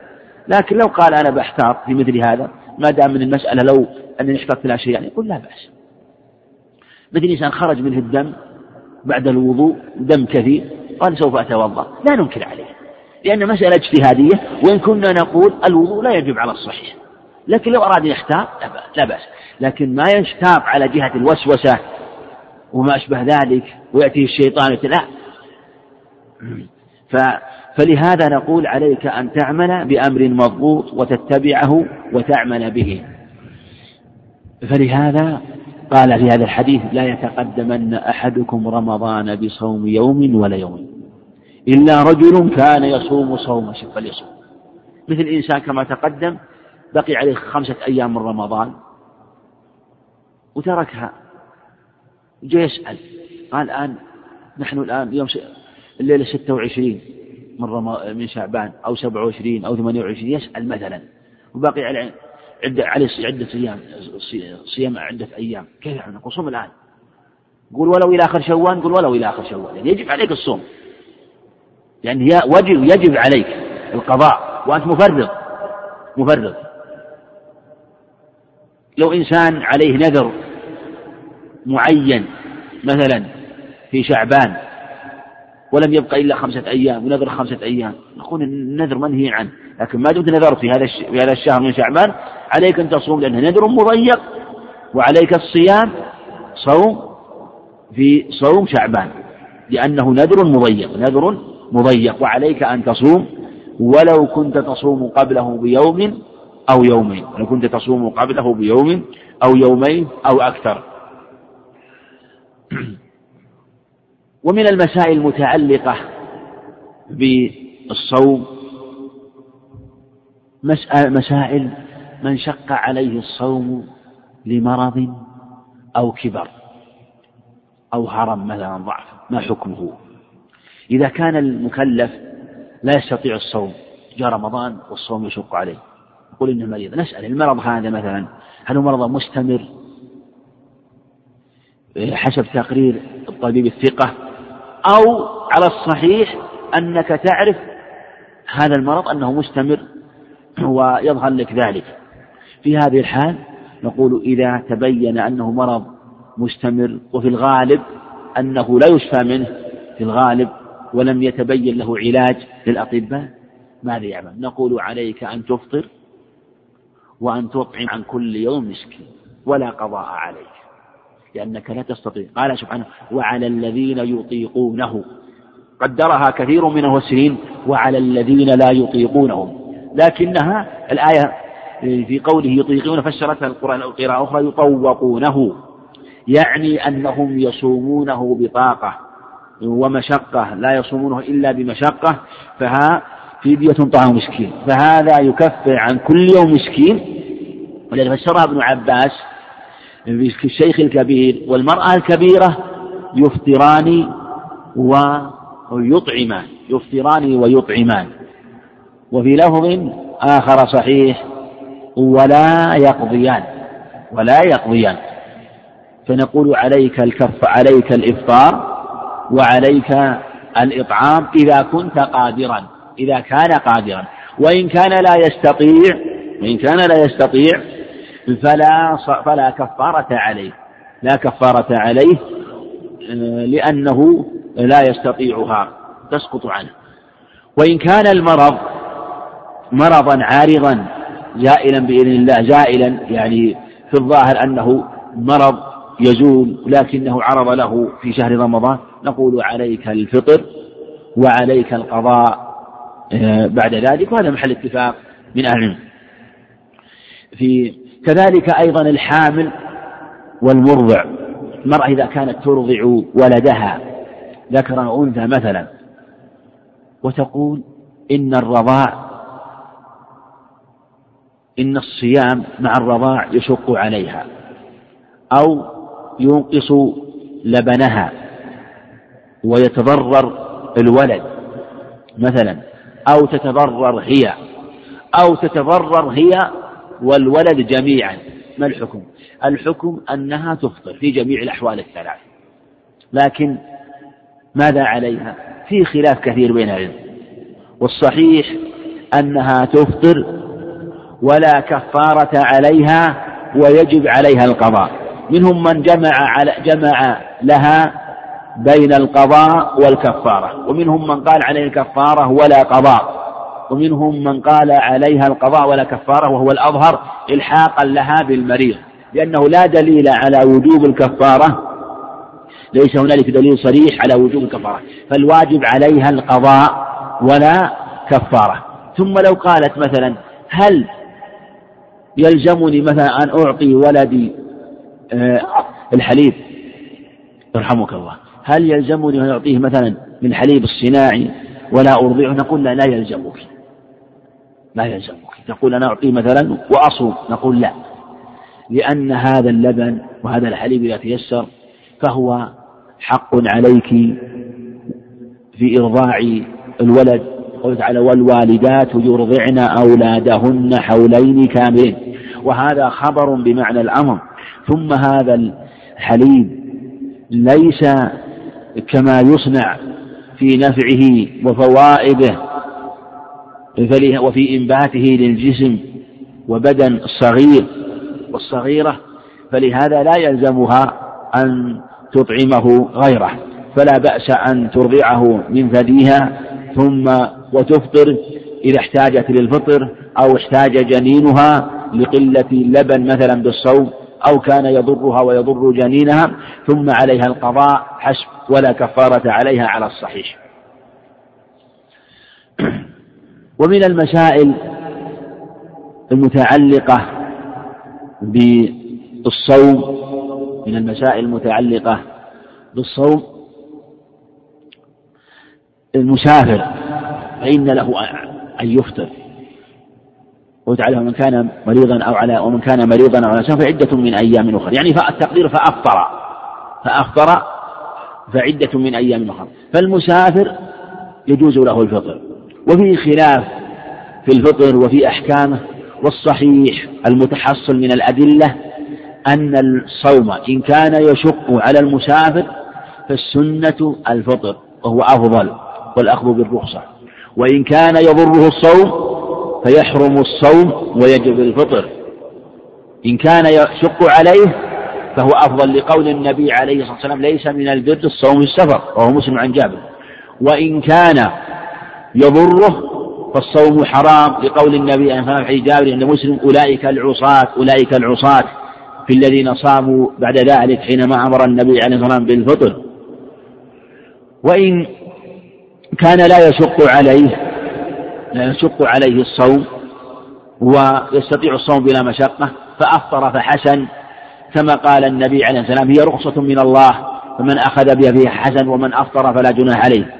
لكن لو قال أنا بحتاط في مثل هذا ما دام من المسألة لو أنني احتطت لا شيء يعني يقول لا بأس. مثل إنسان خرج منه الدم بعد الوضوء دم كثير قال سوف أتوضأ. لا ننكر عليه. لأن مسألة اجتهادية وإن كنا نقول الوضوء لا يجب على الصحيح. لكن لو أراد يحتاط لا بأس. لكن ما يشتاق على جهة الوسوسة وما أشبه ذلك ويأتيه الشيطان لا. ف فلهذا نقول عليك أن تعمل بأمر مضبوط وتتبعه وتعمل به. فلهذا قال في هذا الحديث لا يتقدمن أحدكم رمضان بصوم يوم ولا يوم. إلا رجل كان يصوم صوم فليصوم. مثل إنسان كما تقدم بقي عليه خمسة أيام من رمضان وتركها. جاء يسأل قال الآن نحن الآن يوم الليلة ستة وعشرين من رم... من شعبان أو سبعة وعشرين أو ثمانية وعشرين يسأل مثلا. وباقي على عدة عليه عدة أيام صيام عدة أيام. كيف نقول؟ صوم الآن. قول ولو إلى آخر شوال قول ولو إلى آخر شوال. يعني يجب عليك الصوم. يعني هي وجب يجب عليك القضاء وأنت مفرط مفرط. لو إنسان عليه نذر معين مثلا في شعبان ولم يبقى إلا خمسة أيام ونذر خمسة أيام نقول النذر منهي عنه لكن ما دمت نذرت في هذا في هذا الشهر من شعبان عليك أن تصوم لأنه نذر مضيق وعليك الصيام صوم في صوم شعبان لأنه نذر مضيق نذر مضيق وعليك أن تصوم ولو كنت تصوم قبله بيوم أو يومين ولو كنت تصوم قبله بيوم أو يومين أو أكثر. *clears throat* ومن المسائل المتعلقة بالصوم مسائل من شق عليه الصوم لمرض أو كبر أو هرم مثلا ضعف ما حكمه؟ إذا كان المكلف لا يستطيع الصوم جاء رمضان والصوم يشق عليه. يقول إنه مريض. نسأل المرض هذا مثلا هل هو مرض مستمر؟ حسب تقرير الطبيب الثقة. أو على الصحيح أنك تعرف هذا المرض أنه مستمر ويظهر لك ذلك. في هذه الحال نقول إذا تبين أنه مرض مستمر وفي الغالب أنه لا يشفى منه في الغالب ولم يتبين له علاج للأطباء؟ ماذا يعمل؟ نقول عليك أن تفطر وأن تطعم عن كل يوم مسكين ولا قضاء عليك لأنك لا تستطيع. قال سبحانه وعلى الذين يطيقونه. قدرها كثير من المفسرين وعلى الذين لا يطيقونهم. لكنها الآية في قوله يطيقون فسرتها القرآن قراءة أخرى يطوقونه. يعني أنهم يصومونه بطاقة. ومشقة لا يصومونه إلا بمشقة فها فدية طعام مسكين. فهذا يكفر عن كل يوم مسكين. ولذلك فسرها ابن عباس الشيخ الكبير والمرأة الكبيرة يفطران ويطعمان يفطران ويطعمان. وفي لفظ آخر صحيح ولا يقضيان ولا يقضيان. فنقول عليك الكف عليك الإفطار وعليك الإطعام إذا كنت قادرا إذا كان قادرا. وإن كان لا يستطيع وإن كان لا يستطيع فلا فلا كفارة عليه. لا كفارة عليه آه، لأنه لا يستطيعها. تسقط عنه. وإن كان المرض مرضا عارضا زائلا بإذن الله زائلا يعني في الظاهر أنه مرض يزول لكنه عرض له في شهر رمضان. نقول عليك الفطر وعليك القضاء آه، بعد ذلك. وهذا محل اتفاق من أهل العلم. في كذلك أيضا الحامل والمرضع. المرأة إذا كانت ترضع ولدها ذكرا وأنثى مثلا وتقول إن الرضاع إن الصيام مع الرضاع يشق عليها. أو ينقص لبنها ويتضرر الولد مثلا أو تتضرر هي أو تتضرر هي والولد جميعا. ما الحكم؟ الحكم أنها تفطر في جميع الأحوال الثلاث. لكن ماذا عليها؟ في خلاف كثير بين العلم والصحيح أنها تفطر ولا كفارة عليها ويجب عليها القضاء. منهم من جمع على جمع لها بين القضاء والكفارة. ومنهم من قال عليه الكفارة ولا قضاء. ومنهم من قال عليها القضاء ولا كفارة وهو الأظهر إلحاقا لها بالمريض. لأنه لا دليل على وجوب الكفارة. ليس هنالك دليل صريح على وجوب الكفارة. فالواجب عليها القضاء ولا كفارة. ثم لو قالت مثلا هل يلزمني مثلا أن أعطي ولدي الحليب. يرحمك الله. هل يلزمني أن أعطيه مثلا من حليب الصناعي ولا أرضعه؟ نقول لا لا يلزمك. لا يلزمك. تقول أنا أعطيه مثلا وأصوم. نقول لا. لأن هذا اللبن وهذا الحليب إذا تيسر فهو حق عليك في إرضاع الولد. قال تعالى والوالدات يرضعن أولادهن حولين كاملين. وهذا خبر بمعنى الأمر. ثم هذا الحليب ليس كما يصنع في نفعه وفوائده وفي إنباته للجسم وبدن الصغير والصغيرة فلهذا لا يلزمها أن تطعمه غيره فلا بأس أن ترضعه من ثديها ثم وتفطر إذا احتاجت للفطر أو احتاج جنينها لقلة اللبن مثلا بالصوم أو كان يضرها ويضر جنينها ثم عليها القضاء حسب ولا كفارة عليها على الصحيح. ومن المسائل المتعلقة بالصوم من المسائل المتعلقة بالصوم المسافر فإن له أن يفطر. وتعالى ومن كان مريضا أو على ومن كان مريضا أو على سفر فعدة من أيام أخرى يعني فالتقدير فأفطر. فأفطر فعدة من أيام أخرى فالمسافر يجوز له الفطر. وفي خلاف في الفطر وفي أحكامه والصحيح المتحصل من الأدلة أن الصوم إن كان يشق على المسافر فالسنة الفطر وهو أفضل والأخذ بالرخصة. وإن كان يضره الصوم فيحرم الصوم ويجب الفطر. إن كان يشق عليه فهو أفضل لقول النبي عليه الصلاة والسلام ليس من البر الصوم السفر وهو مسلم عن جابر. وإن كان يضره فالصوم حرام لقول النبي عليه الصلاة والسلام جابر عند مسلم أولئك العصاة أولئك العصاة في الذين صاموا بعد ذلك حينما أمر النبي عليه الصلاة والسلام بالفطر. وإن كان لا يشق عليه يشق عليه الصوم ويستطيع الصوم بلا مشقة فأفطر فحسن. كما قال النبي عليه السلام هي رخصة من الله فمن أخذ بها فيها حسن ومن أفطر فلا جناح عليه.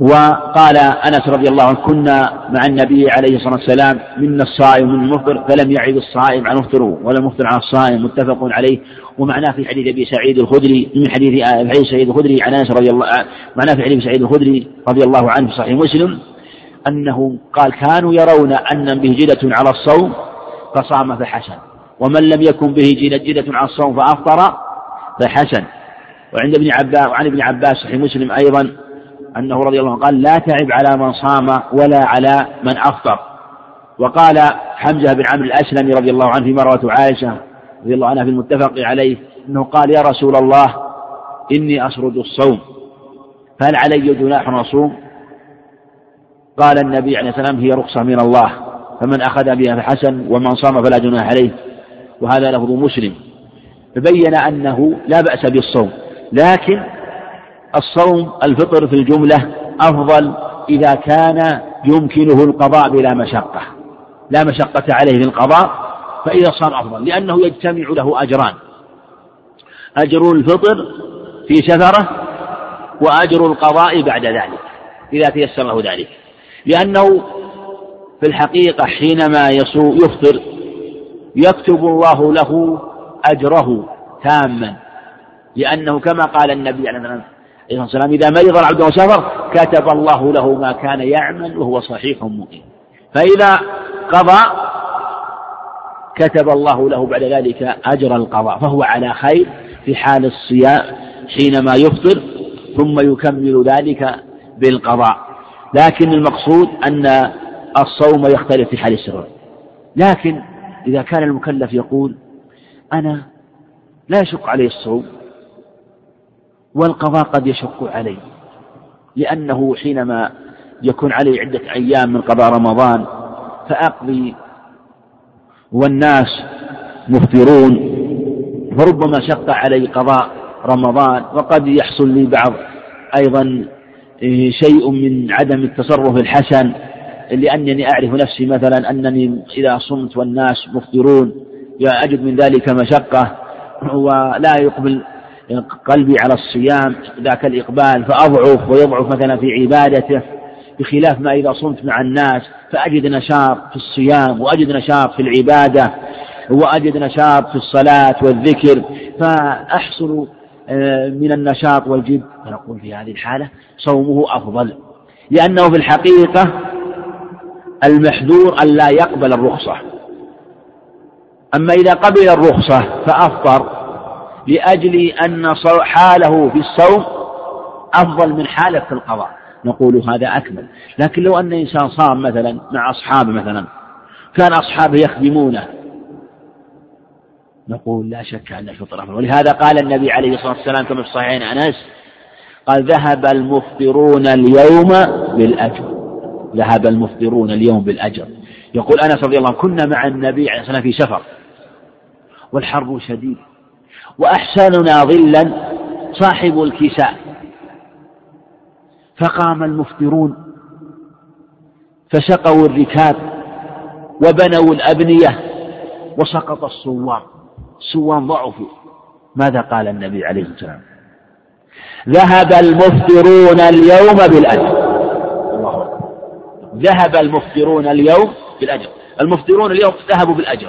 وقال أنس رضي الله عنه كنا مع النبي عليه الصلاة والسلام منا الصائم ومن المفطر فلم يعد الصائم عن مفطره ولا المفطر عن الصائم متفق عليه. ومعناه في حديث أبي سعيد الخدري من حديث حديث سعيد الخدري عن أنس رضي الله معناه في حديث سعيد الخدري رضي الله عنه في صحيح مسلم أنه قال كانوا يرون أن به جدة على الصوم فصام فحسن. ومن لم يكن به جدة على الصوم فأفطر فحسن. وعند ابن عباس وعن ابن عباس صحيح مسلم أيضا أنه رضي الله عنه قال لا تعب على من صام ولا على من أفطر. وقال حمزة بن عمرو الأسلمي رضي الله عنه فيما روته عائشة رضي الله عنها في المتفق عليه أنه قال يا رسول الله إني أسرد الصوم. فهل علي جناح أصوم؟ قال النبي عليه السلام هي رخصة من الله فمن أخذ بها فحسن ومن صام فلا جناح عليه. وهذا لفظ مسلم. فبين أنه لا بأس بالصوم لكن الصوم الفطر في الجملة أفضل إذا كان يمكنه القضاء بلا مشقة. لا مشقة عليه في القضاء فإذا صام أفضل لأنه يجتمع له أجران. أجر الفطر في سفرة وأجر القضاء بعد ذلك إذا تيسر له ذلك. لأنه في الحقيقة حينما يفطر يكتب الله له أجره تاما لأنه كما قال النبي عليه الصلاة والسلام إذا مرض العبد وسافر كتب الله له ما كان يعمل وهو صحيح مقيم. فإذا قضى كتب الله له بعد ذلك أجر القضاء فهو على خير في حال الصيام حينما يفطر ثم يكمل ذلك بالقضاء. لكن المقصود أن الصوم يختلف في حال السفر لكن إذا كان المكلف يقول أنا لا يشق علي الصوم والقضاء قد يشق علي لأنه حينما يكون علي عدة أيام من قضاء رمضان فأقضي والناس مفطرون فربما شق علي قضاء رمضان وقد يحصل لي بعض أيضا شيء من عدم التصرف الحسن لأنني أعرف نفسي مثلا أنني إذا صمت والناس مفطرون أجد من ذلك مشقة ولا يقبل قلبي على الصيام ذاك الإقبال فأضعف ويضعف مثلا في عبادته بخلاف ما إذا صمت مع الناس فأجد نشاط في الصيام وأجد نشاط في العبادة وأجد نشاط في الصلاة والذكر فأحصل من النشاط والجد. فنقول في هذه الحالة صومه أفضل. لأنه في الحقيقة المحذور أن لا يقبل الرخصة. أما إذا قبل الرخصة فأفطر لأجل أن حاله في الصوم أفضل من حاله في القضاء. نقول هذا أكمل. لكن لو أن إنسان صام مثلا مع أصحابه مثلا كان أصحابه يخدمونه نقول لا شك أن الفطر أفضل ولهذا قال النبي عليه الصلاة والسلام كما في الصحيحين أنس قال ذهب المفطرون اليوم بالأجر. ذهب المفطرون اليوم بالأجر. يقول أنس رضي الله عنه كنا مع النبي عليه الصلاة والسلام في سفر والحرب شديدة وأحسننا ظلا صاحب الكساء. فقام المفطرون فسقوا الركاب وبنوا الأبنية وسقط الصوام الصوام ضعفوا ماذا قال النبي عليه الصلاة والسلام؟ ذهب المفطرون اليوم بالأجر. الله ذهب المفطرون اليوم بالأجر. المفطرون اليوم ذهبوا بالأجر.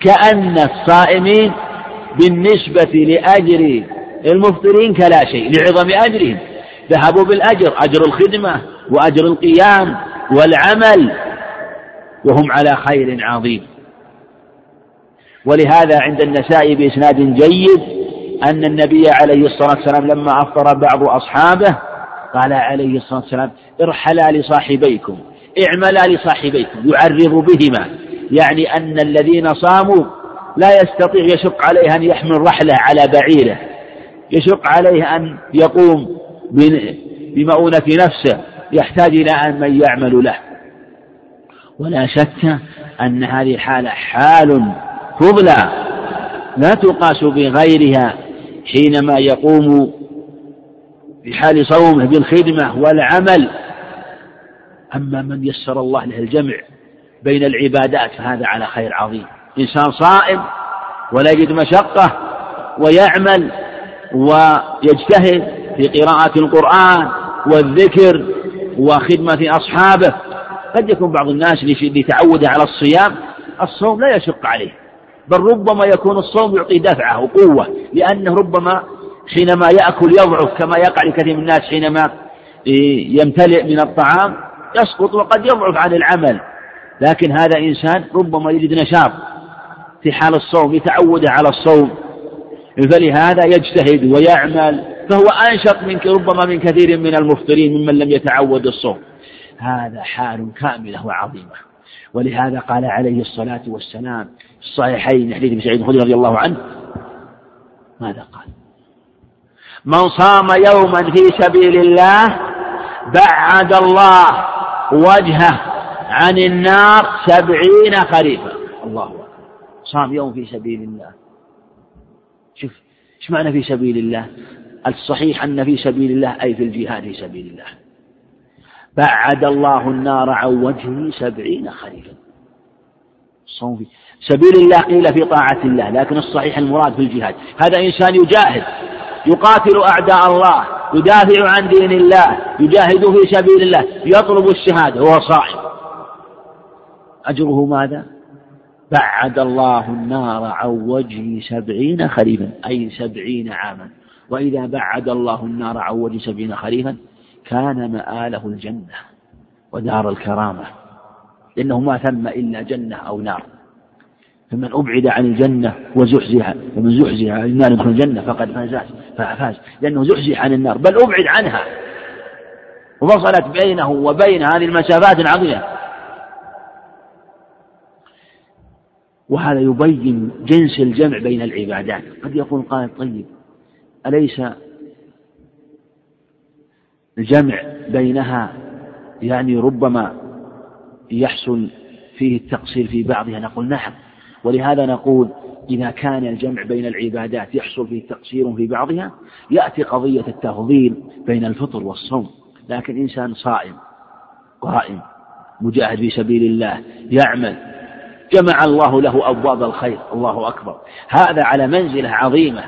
كأن الصائمين بالنسبة لأجر المفطرين كلا شيء لعظم أجرهم. ذهبوا بالأجر أجر الخدمة وأجر القيام والعمل. وهم على خير عظيم. ولهذا عند النساء بإسناد جيد أن النبي عليه الصلاة والسلام لما أفطر بعض أصحابه قال عليه الصلاة والسلام ارحلا لصاحبيكم اعملا لصاحبيكم يعرض بهما. يعني أن الذين صاموا لا يستطيع يشق عليه أن يحمل رحلة على بعيره يشق عليه أن يقوم بمؤونة نفسه يحتاج إلى أن من يعمل له. ولا شك أن هذه الحالة حال فضلى لا تقاس بغيرها حينما يقوم في حال صومه بالخدمة والعمل. أما من يسر الله له الجمع بين العبادات فهذا على خير عظيم. إنسان صائم ولا يجد مشقة ويعمل ويجتهد في قراءة القرآن والذكر وخدمة أصحابه. قد يكون بعض الناس لتعوده على الصيام الصوم لا يشق عليه. بل ربما يكون الصوم يعطي دفعة وقوة لأنه ربما حينما يأكل يضعف كما يقع لكثير من الناس حينما يمتلئ من الطعام يسقط وقد يضعف عن العمل. لكن هذا إنسان ربما يجد نشاط في حال الصوم يتعود على الصوم. فلهذا يجتهد ويعمل فهو أنشط من ربما من كثير من المفطرين ممن لم يتعود الصوم. هذا حال كاملة وعظيمة ولهذا قال عليه الصلاة والسلام في الصحيحين حديث ابن سعيد الخدري رضي الله عنه ماذا قال؟ من صام يوما في سبيل الله بعد الله وجهه عن النار سبعين خريفا. الله أكبر. صام يوم في سبيل الله. شوف إيش معنى في سبيل الله؟ الصحيح أن في سبيل الله أي في الجهاد في سبيل الله. بعد الله النار عن وجهه سبعين خريفا سبيل الله قيل في طاعة الله لكن الصحيح المراد في الجهاد. هذا إنسان يجاهد يقاتل أعداء الله يدافع عن دين الله يجاهد في سبيل الله يطلب الشهادة وهو صائم. أجره ماذا؟ بعد الله النار عن وجهه سبعين خريفا أي سبعين عاما. وإذا بعد الله النار عن وجه سبعين خريفا كان مآله الجنة ودار الكرامة لأنه ما ثم إلا جنة أو نار. فمن أبعد عن الجنة وزحزح فمن زحزح عن النار يدخل الجنة فقد فاز فاز لأنه زحزح عن النار بل أبعد عنها. وفصلت بينه وبين هذه المسافات العظيمة. وهذا يبين جنس الجمع بين العبادات. قد يقول قائل طيب أليس الجمع بينها يعني ربما يحصل فيه التقصير في بعضها. نقول نعم ولهذا نقول إذا كان الجمع بين العبادات يحصل فيه تقصير في بعضها يأتي قضية التفضيل بين الفطر والصوم. لكن إنسان صائم قائم مجاهد في سبيل الله يعمل جمع الله له أبواب الخير الله أكبر. هذا على منزلة عظيمة.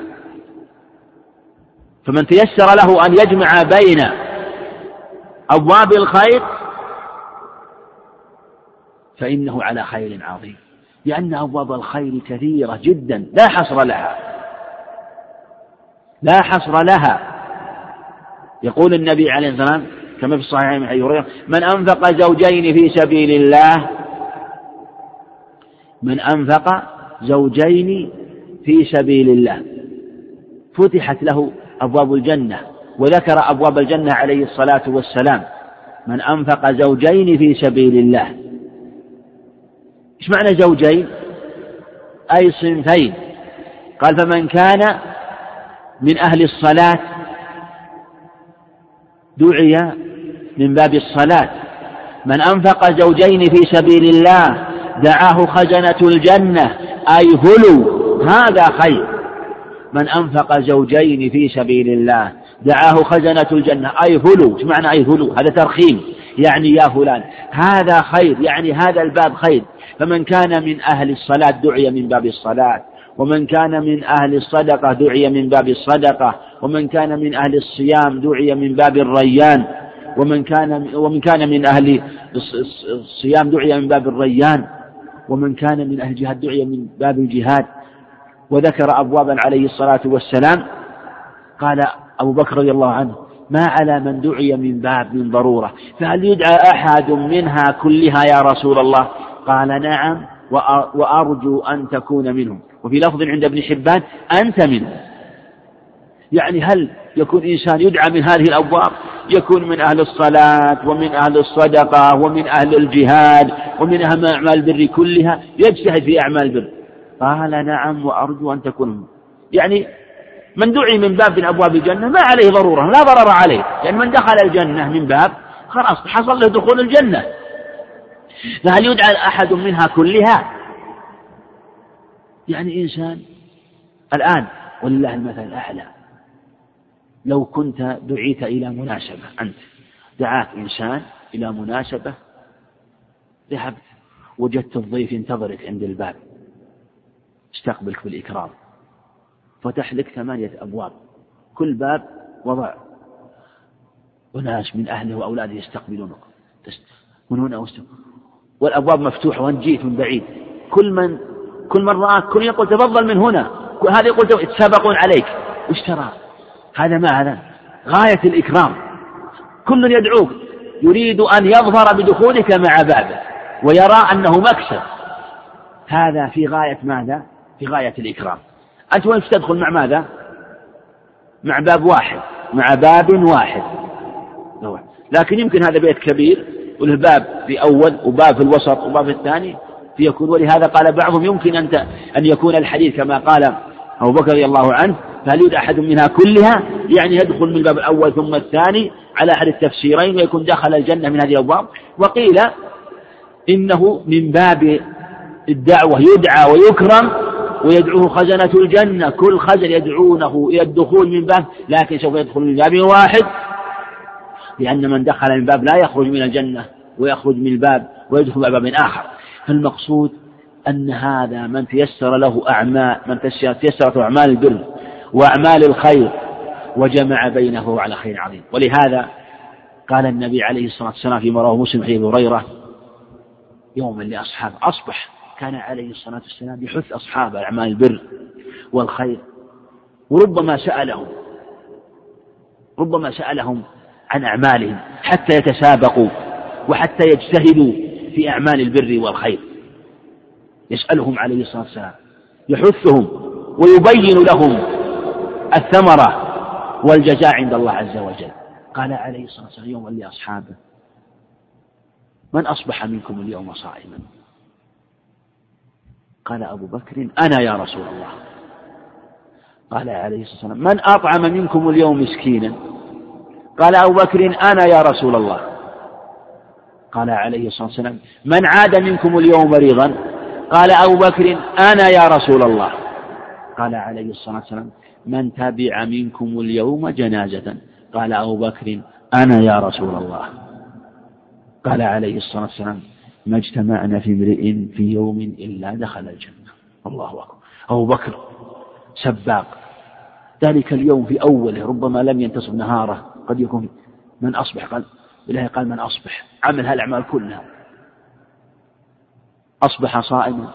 فمن تيسر له أن يجمع بين أبواب الخير فإنه على خير عظيم. لأن أبواب الخير كثيرة جدا لا حصر لها. لا حصر لها. يقول النبي عليه الصلاة والسلام كما في الصحيح من حديث هريرة من أنفق زوجين في سبيل الله من أنفق زوجين في سبيل الله. فتحت له أبواب الجنة. وذكر أبواب الجنة عليه الصلاة والسلام. من أنفق زوجين في سبيل الله. إيش معنى زوجين؟ أي صنفين. قال فمن كان من أهل الصلاة دعي من باب الصلاة. من أنفق زوجين في سبيل الله دعاه خزنة الجنة. أي هلو هذا خير. من أنفق زوجين في سبيل الله دعاه خزنة الجنة. أي هلو إيش معنى أي هلو؟ هذا ترخيم. يعني يا فلان هذا خير يعني هذا الباب خير. فمن كان من أهل الصلاة دعي من باب الصلاة. ومن كان من أهل الصدقة دعي من باب الصدقة. ومن كان من أهل الصيام دعي من باب الريان. ومن كان ومن كان من أهل الصيام دعي من باب الريان. ومن كان من أهل الجهاد دعي من باب الجهاد. وذكر أبوابا عليه الصلاة والسلام. قال أبو بكر رضي الله عنه ما على من دعي من باب من ضرورة. فهل يدعى أحد منها كلها يا رسول الله؟ قال نعم وأرجو أن تكون منهم. وفي لفظ عند ابن حبان أنت منهم. يعني هل يكون إنسان يدعى من هذه الأبواب؟ يكون من أهل الصلاة ومن أهل الصدقة ومن أهل الجهاد ومن أهل أعمال البر كلها يجتهد في أعمال البر. قال نعم وأرجو أن تكون يعني من دعي من باب من أبواب الجنة ما عليه ضرورة لا ضرر عليه لأن من دخل الجنة من باب خلاص حصل له دخول الجنة. فهل يدعى أحد منها كلها؟ يعني إنسان الآن ولله المثل الأعلى. لو كنت دعيت إلى مناسبة أنت دعاك إنسان إلى مناسبة ذهبت وجدت الضيف ينتظرك عند الباب استقبلك بالإكرام. فتح لك ثمانية أبواب. كل باب وضع. أناس من أهله وأولاده يستقبلونك. من هنا والأبواب مفتوحة وأنت جيت من بعيد. كل من كل من رآك كل يقول تفضل من هنا. هذا يقول يتسابقون عليك. وش ترى؟ هذا ما هذا؟ غاية الإكرام. كل يدعوك. يريد أن يظفر بدخولك مع بابه ويرى أنه مكسب. هذا في غاية ماذا؟ في غاية الإكرام. أنت وين تدخل؟ مع ماذا؟ مع باب واحد مع باب واحد. لكن يمكن هذا بيت كبير وله باب في أول وباب في الوسط وباب في الثاني فيكون. ولهذا قال بعضهم يمكن أن أن يكون الحديث كما قال أبو بكر رضي الله عنه فهل يدعى أحد منها كلها؟ يعني يدخل من الباب الأول ثم الثاني على أحد التفسيرين ويكون دخل الجنة من هذه الأبواب. وقيل إنه من باب الدعوة يدعى ويكرم ويدعوه خزنة الجنة. كل خزن يدعونه إلى الدخول من باب لكن سوف يدخل من باب واحد. لأن من دخل من باب لا يخرج من الجنة ويخرج من الباب ويدخل من باب آخر. فالمقصود أن هذا من تيسر له أعمال من تيسرت أعمال البر وأعمال الخير وجمع بينه على خير عظيم. ولهذا قال النبي عليه الصلاة والسلام فيما رواه مسلم حديث هريرة يوما لأصحابه أصبح كان عليه الصلاة والسلام يحث أصحابه أعمال البر والخير وربما سألهم ربما سألهم عن أعمالهم حتى يتسابقوا وحتى يجتهدوا في أعمال البر والخير. يسألهم عليه الصلاة والسلام يحثهم ويبين لهم الثمرة والجزاء عند الله عز وجل. قال عليه الصلاة والسلام يوما لأصحابه من أصبح منكم اليوم صائما؟ قال أبو بكر أنا يا رسول الله. قال عليه الصلاة والسلام من أطعم منكم اليوم مسكينا؟ قال أبو بكر أنا يا رسول الله. قال عليه الصلاة والسلام من عاد منكم اليوم مريضا قال أبو بكر أنا يا رسول الله. قال عليه الصلاة والسلام من تبع منكم اليوم جنازة؟ قال أبو بكر أنا يا رسول الله. قال عليه الصلاة والسلام ما اجتمعنا في امرئ في يوم إلا دخل الجنة. الله أكبر. أبو بكر سباق. ذلك اليوم في أوله ربما لم ينتصف نهاره. قد يكون من أصبح قال بالله قال من أصبح. عمل هالأعمال كلها. أصبح صائما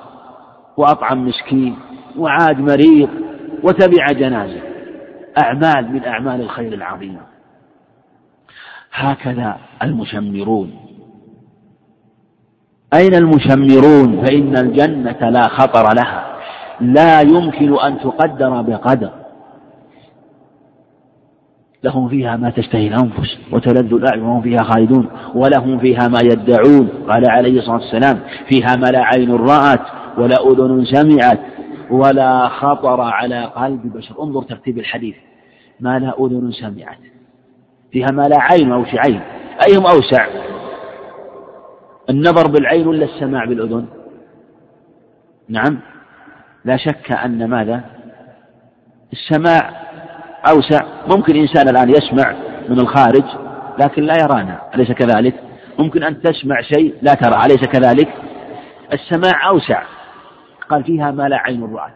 وأطعم مسكين وعاد مريض وتبع جنازة. أعمال من أعمال الخير العظيمة هكذا المشمرون. أين المشمرون؟ فإن الجنة لا خطر لها. لا يمكن أن تقدر بقدر. لهم فيها ما تشتهي الأنفس وتلذ الأعين وهم فيها خالدون. ولهم فيها ما يدعون. قال عليه الصلاة والسلام فيها ما لا عين رأت ولا أذن سمعت ولا خطر على قلب بشر. انظر ترتيب الحديث. ما لا أذن سمعت. فيها ما لا عين أو عين أيهم أوسع؟ النظر بالعين ولا السماع بالأذن؟ نعم. لا شك أن ماذا؟ السماع أوسع. ممكن إنسان الآن يسمع من الخارج لكن لا يرانا. أليس كذلك؟ ممكن أن تسمع شيء لا ترى. أليس كذلك؟ السماع أوسع. قال فيها ما لا عين رأت.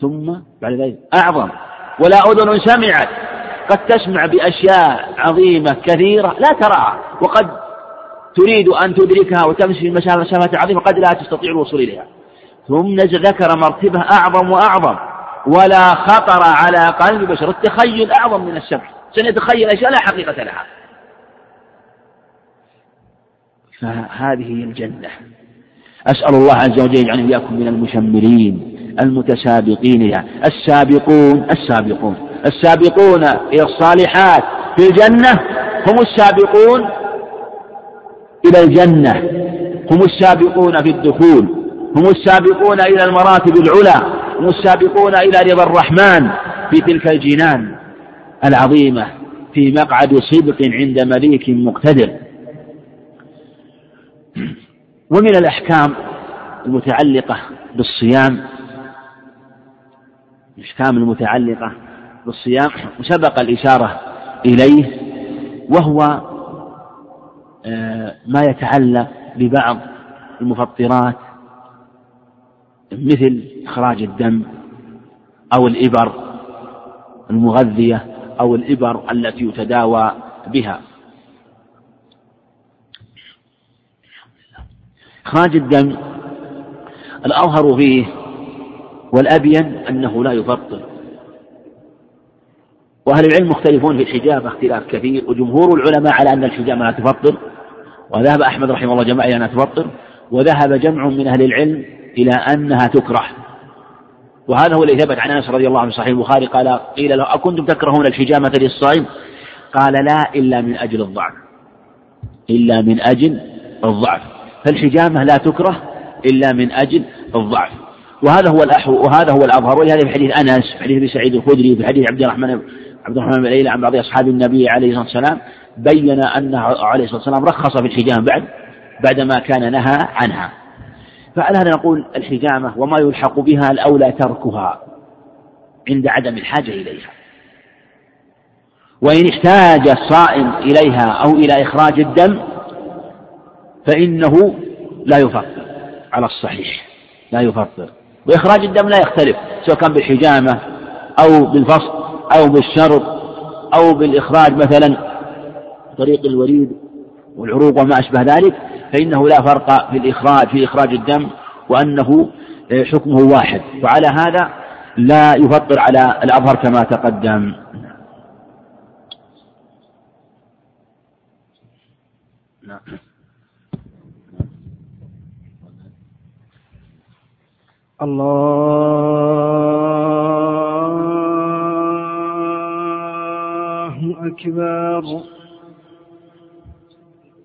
ثم بعد ذلك أعظم. ولا أذن سمعت. قد تسمع بأشياء عظيمة كثيرة لا تراها. وقد تريد أن تدركها وتمشي في مسافة عظيمة قد لا تستطيع الوصول إليها. ثم ذكر مرتبة أعظم وأعظم ولا خطر على قلب بشر. التخيل أعظم من السمع سنتخيل أشياء لا حقيقة لها. فهذه الجنة. أسأل الله عز وجل أن إياكم من المشمرين المتسابقين السابقون السابقون. السابقون إلى الصالحات في الجنة هم السابقون إلى الجنة. هم السابقون في الدخول. هم السابقون إلى المراتب العلى. هم السابقون إلى رضا الرحمن في تلك الجنان العظيمة في مقعد صدق عند مليك مقتدر. ومن الأحكام المتعلقة بالصيام الأحكام المتعلقة بالصيام سبق الإشارة إليه وهو ما يتعلق ببعض المفطرات مثل إخراج الدم أو الإبر المغذية أو الإبر التي يتداوى بها. إخراج الدم الأظهر فيه والأبين أنه لا يفطر. وأهل العلم مختلفون في الحجامة اختلاف كثير وجمهور العلماء على أن الحجامة لا تفطر. وذهب أحمد رحمه الله جماعة إلى أنها تفطر وذهب جمع من أهل العلم إلى أنها تكره. وهذا هو الذي ثبت عن أنس رضي الله عنه صحيح البخاري قال قيل له أكنتم تكرهون الحجامة للصائم قال لا إلا من أجل الضعف إلا من أجل الضعف. فالحجامة لا تكره إلا من أجل الضعف. وهذا هو الأحو وهذا هو الأظهر ولهذا في حديث أنس في حديث أبي سعيد الخدري في حديث عبد الرحمن عبد الرحمن بن عن بعض أصحاب النبي عليه الصلاة والسلام بين أنه عليه الصلاة والسلام رخص في الحجامة بعد بعدما كان نهى عنها. فعلى هذا نقول الحجامة وما يلحق بها الأولى تركها عند عدم الحاجة إليها. وإن احتاج الصائم إليها أو إلى إخراج الدم فإنه لا يفطر على الصحيح لا يفطر. وإخراج الدم لا يختلف سواء كان بالحجامة أو بالفصل أو بالشرط أو بالإخراج مثلا طريق الوريد والعروق وما أشبه ذلك فإنه لا فرق في الإخراج في إخراج الدم وأنه حكمه واحد. وعلى هذا لا يفطر على الأظهر كما تقدم. نعم الله أكبر.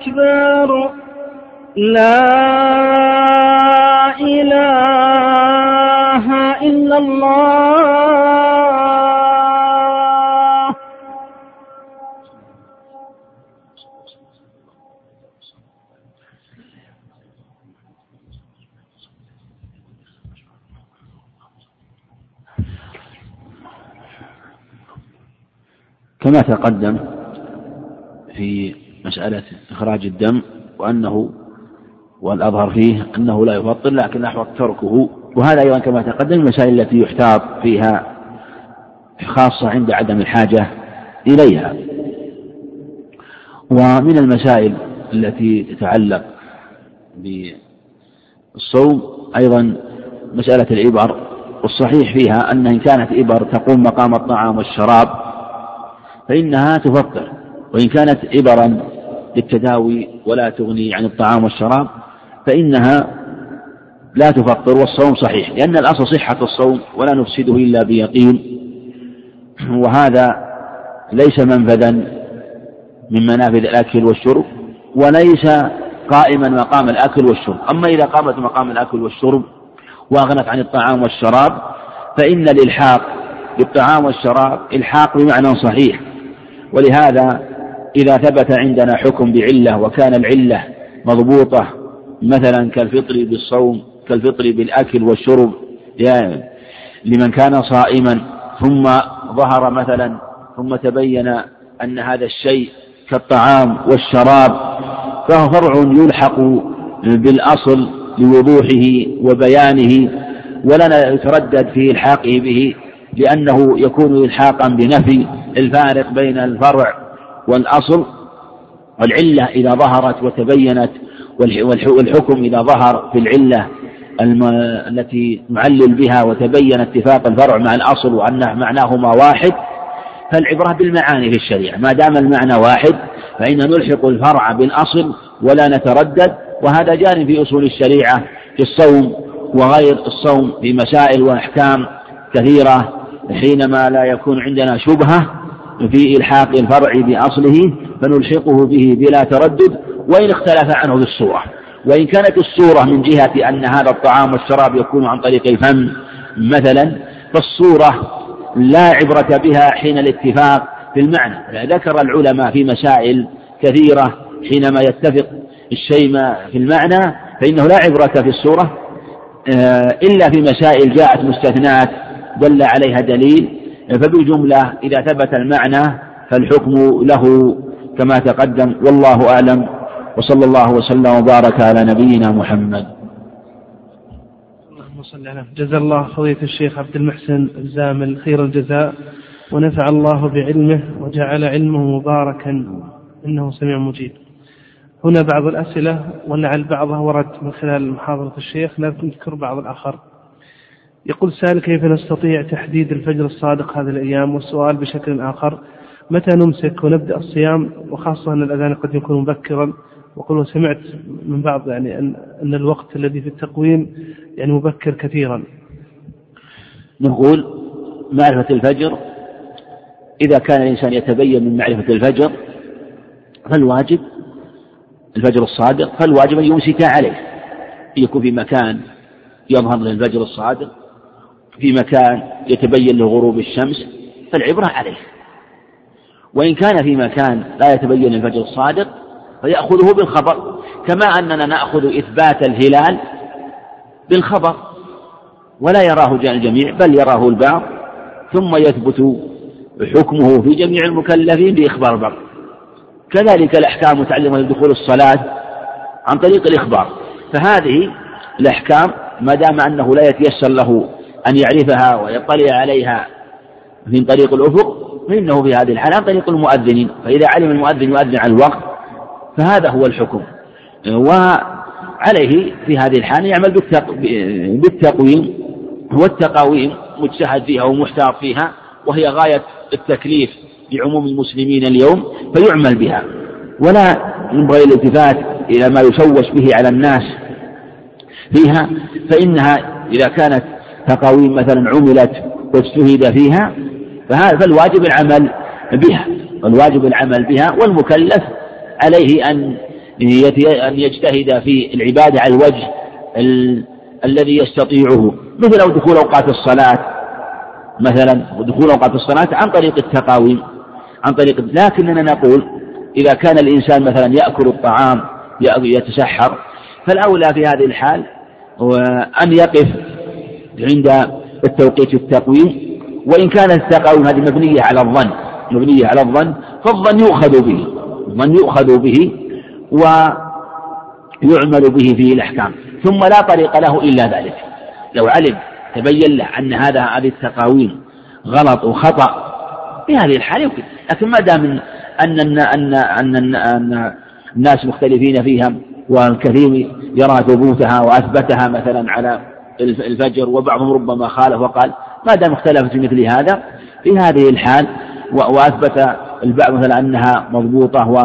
أكبر لا إله إلا الله. كما تقدم في مسألة إخراج الدم وأنه والأظهر فيه أنه لا يفطر لكن أحوط تركه. وهذا أيضا كما تقدم المسائل التي يحتاط فيها خاصة عند عدم الحاجة إليها. ومن المسائل التي تتعلق بالصوم أيضا مسألة الإبر والصحيح فيها أن إن كانت إبر تقوم مقام الطعام والشراب فإنها تفطر وإن كانت إبرا للتداوي ولا تغني عن الطعام والشراب فإنها لا تفطر والصوم صحيح لأن الأصل صحة الصوم ولا نفسده إلا بيقين وهذا ليس منفذا من منافذ الأكل والشرب وليس قائما مقام الأكل والشرب أما إذا قامت مقام الأكل والشرب وأغنت عن الطعام والشراب فإن الإلحاق بالطعام والشراب إلحاق بمعنى صحيح ولهذا إذا ثبت عندنا حكم بعلة وكان العلة مضبوطة مثلا كالفطر بالصوم كالفطر بالأكل والشرب يعني لمن كان صائما ثم ظهر مثلا ثم تبين أن هذا الشيء كالطعام والشراب فهو فرع يلحق بالأصل لوضوحه وبيانه ولا يتردد في إلحاقه به لأنه يكون إلحاقا بنفي الفارق بين الفرع والأصل والعلة إذا ظهرت وتبينت والحكم إذا ظهر في العلة التي نعلل بها وتبين اتفاق الفرع مع الأصل وأن معناهما واحد فالعبرة بالمعاني في الشريعة. ما دام المعنى واحد فإن نلحق الفرع بالأصل ولا نتردد وهذا جار في أصول الشريعة في الصوم وغير الصوم في مسائل وأحكام كثيرة حينما لا يكون عندنا شبهة في إلحاق الفرع بأصله فنلحقه به بلا تردد وإن اختلف عنه في الصورة. وإن كانت الصورة من جهة أن هذا الطعام والشراب يكون عن طريق الفم مثلا فالصورة لا عبرة بها حين الاتفاق في المعنى. ذكر العلماء في مسائل كثيرة حينما يتفق الشيء في المعنى فإنه لا عبرة في الصورة آه، إلا في مسائل جاءت مستثنات دل عليها دليل فبالجملة إذا ثبت المعنى فالحكم له كما تقدم والله أعلم وصلى الله وسلم وبارك على نبينا محمد. اللهم صل على جزا الله فضيلة الشيخ عبد المحسن الزامل خير الجزاء ونفع الله بعلمه وجعل علمه مباركا إنه سميع مجيب. هنا بعض الأسئلة ولعل بعضها ورد من خلال محاضرة الشيخ نذكر بعض الآخر. يقول السائل كيف نستطيع تحديد الفجر الصادق هذه الأيام؟ والسؤال بشكل آخر متى نمسك ونبدأ الصيام؟ وخاصة أن الأذان قد يكون مبكرا. وقل وسمعت من بعض يعني أن, أن الوقت الذي في التقويم يعني مبكر كثيرا. نقول معرفة الفجر إذا كان الإنسان يتبين من معرفة الفجر فالواجب الفجر الصادق فالواجب أن يمسك عليه. يكون في مكان يظهر له الفجر الصادق. في مكان يتبين له غروب الشمس فالعبرة عليه. وإن كان في مكان لا يتبين الفجر الصادق فيأخذه بالخبر كما أننا نأخذ إثبات الهلال بالخبر ولا يراه الجميع بل يراه البعض ثم يثبت حكمه في جميع المكلفين بإخبار البعض. كذلك الأحكام المتعلقة بدخول الصلاة عن طريق الإخبار. فهذه الأحكام ما دام أنه لا يتيسر له أن يعرفها ويطلع عليها من طريق الأفق فإنه في هذه الحالة طريق المؤذنين. فإذا علم المؤذن يؤذن على الوقت فهذا هو الحكم. وعليه في هذه الحالة يعمل بالتقويم هو التقاويم مجتهد فيها ومحتاط فيها وهي غاية التكليف لعموم المسلمين اليوم فيعمل بها. ولا ينبغي الالتفات إلى ما يشوش به على الناس فيها فإنها إذا كانت تقاويم مثلا عملت واجتهد فيها فالواجب العمل بها والواجب العمل بها والمكلف عليه أن أن يجتهد في العبادة على الوجه ال... الذي يستطيعه. مثل دخول أوقات الصلاة مثلا ودخول أوقات الصلاة عن طريق التقاويم عن طريق لكننا نقول إذا كان الإنسان مثلا يأكل الطعام يتسحر فالأولى في هذه الحال أن يقف عند التوقيت التقويم وإن كانت التقاويم هذه مبنية على الظن مبنية على الظن فالظن يؤخذ به الظن يؤخذ به ويعمل به فيه الأحكام ثم لا طريق له إلا ذلك. لو علم تبين له أن هذا هذه التقاويم غلط وخطأ في هذه الحالة يمكن لكن ما دام أن أن أن أن, أن الناس مختلفين فيها والكثير يرى ثبوتها وأثبتها مثلا على الفجر وبعضهم ربما خالف وقال ما دام اختلفت في مثل هذا في هذه الحال وأثبت البعض مثلا أنها مضبوطة و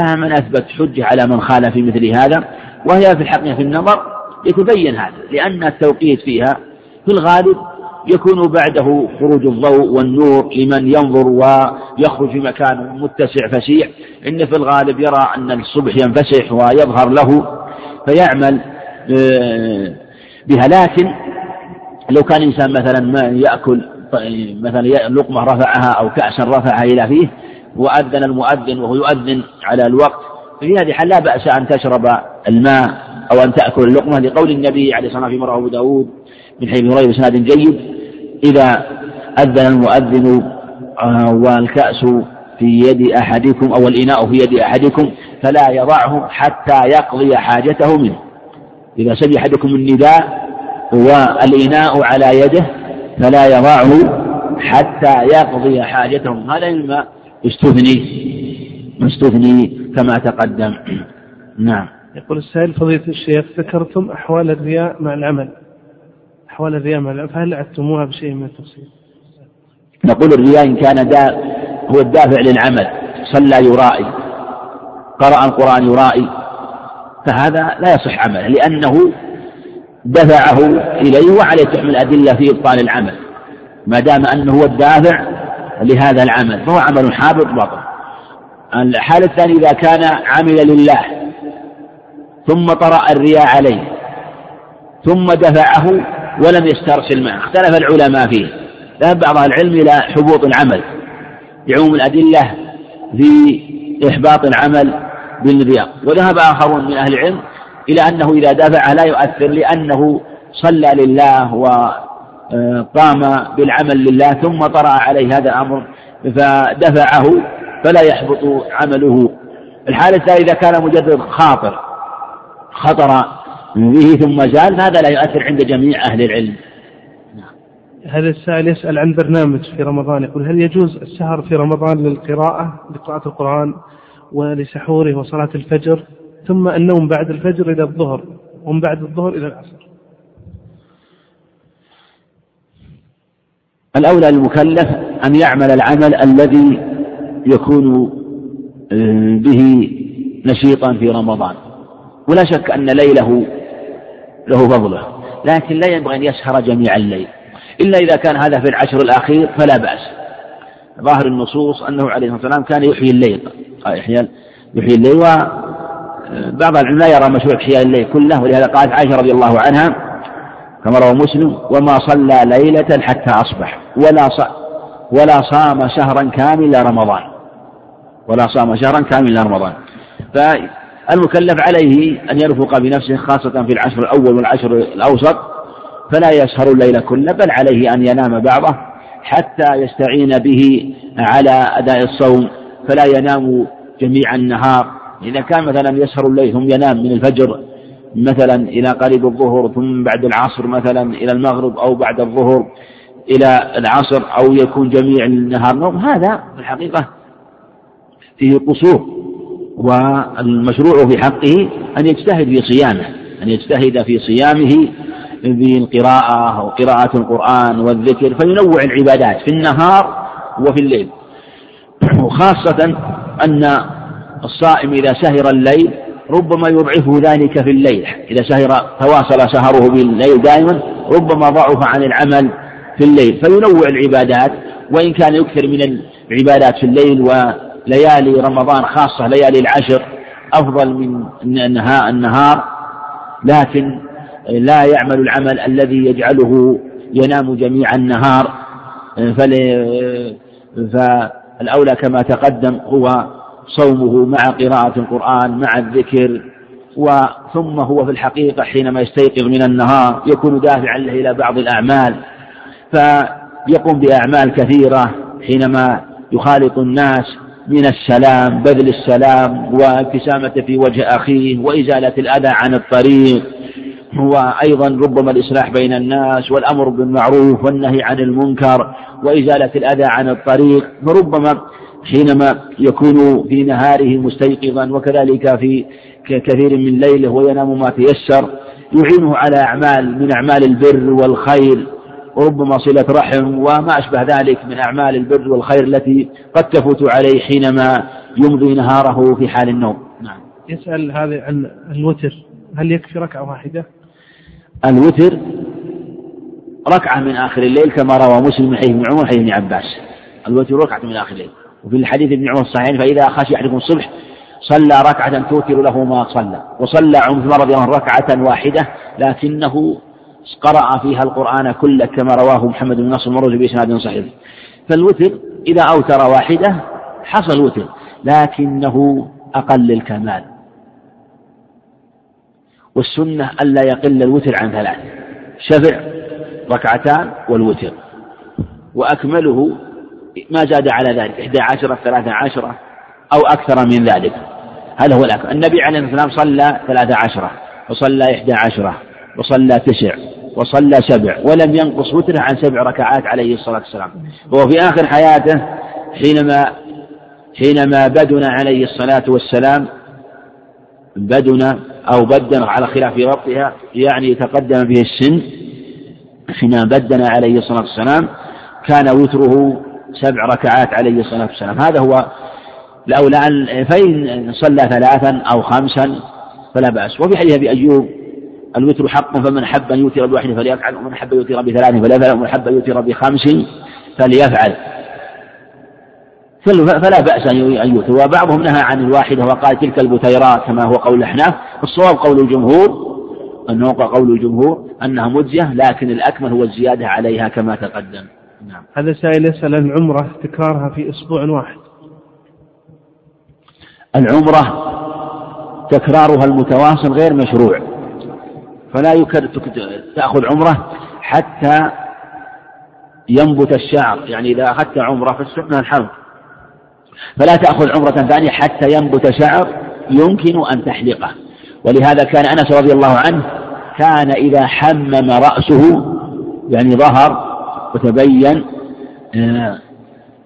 فمن أثبت حجة على من خالف في مثل هذا وهي في الحقيقة في النظر يتبين هذا لأن التوقيت فيها في الغالب يكون بعده خروج الضوء والنور لمن ينظر ويخرج في مكان متسع فسيح إن في الغالب يرى أن الصبح ينفسح ويظهر له فيعمل آه، بها. لكن لو كان إنسان مثلا ما يأكل مثلا لقمة رفعها أو كأسا رفعها إلى فيه وأذن المؤذن وهو يؤذن على الوقت ففي هذه الحال لا بأس أن تشرب الماء أو أن تأكل اللقمة. لقول النبي عليه الصلاة والسلام في أبو داود من حيث هريرة بسناد جيد إذا أذن المؤذن آه، والكأس في يد أحدكم أو الإناء في يد أحدكم فلا يضعه حتى يقضي حاجته منه. إذا سمع أحدكم النداء والإناء على يده فلا يضعه حتى يقضي حاجته هذا مما استثني استثني كما تقدم. نعم. يقول السائل فضيلة الشيخ ذكرتم أحوال الرياء مع العمل. أحوال الرياء مع العمل فهل عدتموها بشيء من التفصيل؟ نقول الرياء إن كان دا هو الدافع للعمل صلى يرائي قرأ القرآن يرائي فهذا لا يصح عمله لأنه دفعه إليه وعليه تحمل أدلة في إبطال العمل. ما دام أنه هو الدافع لهذا العمل فهو عمل حابط باطل. الحالة الثانية إذا كان عمل لله ثم طرأ الرياء عليه ثم دفعه ولم يسترسل معه اختلف العلماء فيه. ذهب بعض العلم إلى حبوط العمل لعموم الأدلة في إحباط العمل بالرياء وذهب آخرون من أهل العلم إلى أنه إذا دفع لا يؤثر لأنه صلى لله وقام بالعمل لله ثم طرأ عليه هذا الأمر فدفعه فلا يحبط عمله. الحالة الثانية إذا كان مجرد خاطر خطر به ثم زال فهذا لا يؤثر عند جميع أهل العلم. هذا السائل يسأل عن برنامج في رمضان يقول هل يجوز السهر في رمضان للقراءة؟ لقراءة القرآن ولسحوره وصلاة الفجر ثم النوم بعد الفجر إلى الظهر ومن بعد الظهر إلى العصر. الأولى للمكلف أن يعمل العمل الذي يكون آه، به نشيطا في رمضان. ولا شك أن ليله له فضله لكن لا ينبغي أن يسهر جميع الليل. إلا إذا كان هذا في العشر الأخير فلا بأس. ظاهر النصوص أنه عليه الصلاة والسلام كان يحيي الليل. يحيي يحيي الليل بعض العلماء يرى مشروع إحياء الليل كله ولهذا قالت عائشة رضي الله عنها كما روى مسلم وما صلى ليلة حتى أصبح ولا ص... ولا صام شهرا كاملا رمضان ولا صام شهرا كاملا رمضان. فالمكلف عليه أن يرفق بنفسه خاصة في العشر الأول والعشر الأوسط فلا يسهر الليل كله بل عليه أن ينام بعضه حتى يستعين به على أداء الصوم فلا ينام جميع النهار. إذا كان مثلا يسهر الليل ثم ينام من الفجر مثلا إلى قريب الظهر ثم بعد العصر مثلا إلى المغرب أو بعد الظهر إلى العصر أو يكون جميع النهار نوم هذا في الحقيقة فيه قصور والمشروع في حقه أن يجتهد في صيامه أن يجتهد في صيامه بالقراءة وقراءة القرآن والذكر فينوع العبادات في النهار وفي الليل. وخاصة أن الصائم إذا سهر الليل ربما يضعفه ذلك في الليل. إذا سهر تواصل سهره بالليل دائما ربما ضعف عن العمل في الليل. فينوع العبادات وإن كان يكثر من العبادات في الليل وليالي رمضان خاصة ليالي العشر أفضل من النهار. لكن لا يعمل العمل الذي يجعله ينام جميع النهار. فالأولى كما تقدم هو صومه مع قراءة القرآن مع الذكر وثم هو في الحقيقة حينما يستيقظ من النهار يكون دافعا له إلى بعض الأعمال فيقوم بأعمال كثيرة حينما يخالط الناس من السلام بذل السلام وابتسامة في وجه أخيه وإزالة الأذى عن الطريق. وأيضا ربما الإصلاح بين الناس والأمر بالمعروف والنهي عن المنكر وإزالة الأذى عن الطريق فربما حينما يكون في نهاره مستيقظا وكذلك في كثير من ليله وينام ما تيسر يعينه على أعمال من أعمال البر والخير وربما صلة رحم وما أشبه ذلك من أعمال البر والخير التي قد تفوت عليه حينما يمضي نهاره في حال النوم نعم يسأل هذا عن الوتر هل يكفي ركعة واحدة؟ الوتر ركعة من آخر الليل كما روى مسلم من حديث ابن عمر حديث ابن عباس. الوتر ركعة من آخر الليل. وفي الحديث ابن عمر الصحيحين فإذا خشي أحدكم الصبح صلى ركعة توتر له ما صلى. وصلى عمر رضي الله ركعة واحدة لكنه قرأ فيها القرآن كله كما رواه محمد بن نصر المروزي بإسناد صحيح. فالوتر إذا أوتر واحدة حصل وتر لكنه أقل الكمال. والسنة ألا يقل الوتر عن ثلاث. شفع ركعتان والوتر. وأكمله ما زاد على ذلك إحدى عشرة ثلاثة عشرة أو أكثر من ذلك. هذا هو الأكثر النبي عليه الصلاة والسلام صلى ثلاثة عشرة وصلى إحدى عشرة وصلى تسع وصلى سبع ولم ينقص وتره عن سبع ركعات عليه الصلاة والسلام. وهو في آخر حياته حينما حينما بدن عليه الصلاة والسلام بدن أو بدن على خلاف ربطها يعني تقدم به السن حين بدن عليه الصلاة والسلام كان وتره سبع ركعات عليه الصلاة والسلام. هذا هو الأولى فإن صلى ثلاثا أو خمسا فلا بأس. وفي حديث أبي أيوب الوتر حق فمن حب أن يوتر بواحد فليفعل ومن حب يوتر بثلاث فليفعل ومن حب يوتر بخمس فليفعل. فلا بأس أن يوتر وبعضهم نهى عن الواحدة وقال تلك البتيرات كما هو قول الأحناف. الصواب قول الجمهور أنه قول الجمهور أنها مجزية لكن الأكمل هو الزيادة عليها كما تقدم. نعم. هذا سائل يسأل عن العمرة تكرارها في أسبوع واحد. العمرة تكرارها المتواصل غير مشروع. فلا يكر تأخذ عمرة حتى ينبت الشعر. يعني إذا أخذت عمرة فالسنة الحلق فلا تأخذ عمرة ثانية حتى ينبت شعر يمكن أن تحلقه. ولهذا كان أنس رضي الله عنه كان إذا حمم رأسه يعني ظهر وتبين آه،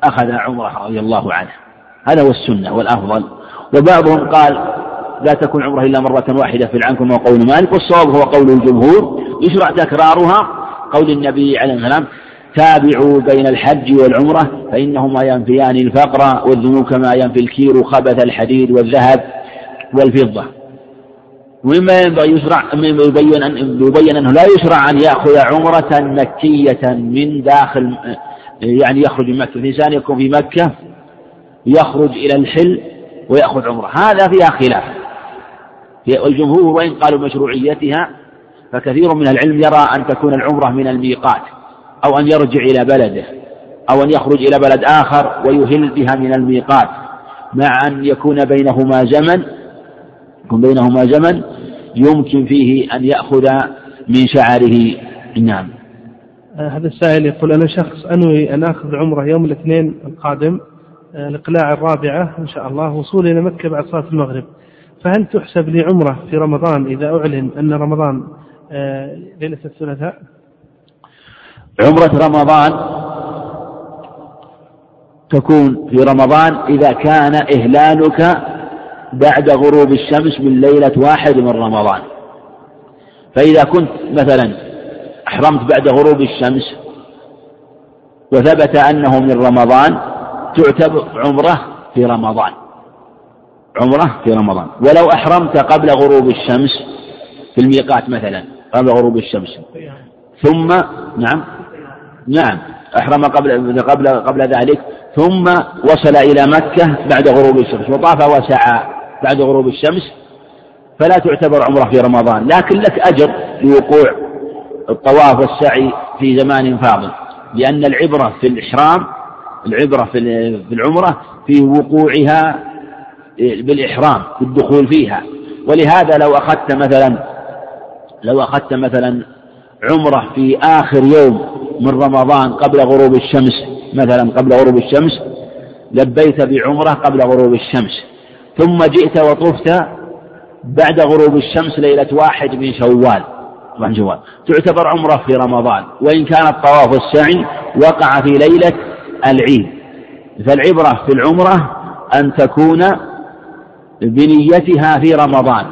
أخذ عمره رضي الله عنه. هذا هو السنة والأفضل. وبعضهم قال لا تكون عمرة إلا مرة واحدة في العام كما قول مالك والصواب هو قول الجمهور. يشرع تكرارها قول النبي عليه الصلاة والسلام تابعوا بين الحج والعمرة فإنهما ينفيان الفقر والذنوب كما ينفي الكير خبث الحديد والذهب والفضة. ومما ينبغي يشرع يبين أن يبين أنه لا يشرع أن يأخذ عمرة مكية من داخل يعني يخرج من مكة. الإنسان يكون في مكة يخرج إلى الحل ويأخذ عمرة. هذا فيها خلاف. والجمهور وإن قالوا مشروعيتها فكثير من العلم يرى أن تكون العمرة من الميقات. أو أن يرجع إلى بلده أو أن يخرج إلى بلد آخر ويهل بها من الميقات مع أن يكون بينهما زمن يكون بينهما زمن يمكن فيه أن يأخذ من شعره نعم. آه، هذا السائل يقول أنا شخص أنوي أن آخذ عمرة يوم الاثنين القادم آه، الإقلاع الرابعة إن شاء الله وصولي إلى مكة بعد صلاة المغرب. فهل تحسب لي عمرة في رمضان إذا أعلن أن رمضان آه، ليلة الثلاثاء؟ عمرة رمضان تكون في رمضان إذا كان إهلالك بعد غروب الشمس من ليلة واحد من رمضان. فإذا كنت مثلا أحرمت بعد غروب الشمس وثبت أنه من رمضان تعتبر عمرة في رمضان. عمرة في رمضان. ولو أحرمت قبل غروب الشمس في الميقات مثلا قبل غروب الشمس. ثم نعم. نعم أحرم قبل قبل قبل ذلك ثم وصل إلى مكة بعد غروب الشمس وطاف وسعى بعد غروب الشمس فلا تعتبر عمرة في رمضان لكن لك أجر لوقوع الطواف والسعي في زمان فاضل لأن العبرة في الإحرام العبرة في العمرة في وقوعها بالإحرام بالدخول فيها ولهذا لو أخذت مثلا لو أخذت مثلا عمرة في آخر يوم من رمضان قبل غروب الشمس مثلا قبل غروب الشمس لبيت بعمرة قبل غروب الشمس ثم جئت وطفت بعد غروب الشمس ليلة واحد من شوال. من شوال تعتبر عمرة في رمضان وإن كان الطواف والسعي وقع في ليلة العيد. فالعبرة في العمرة أن تكون بنيتها في رمضان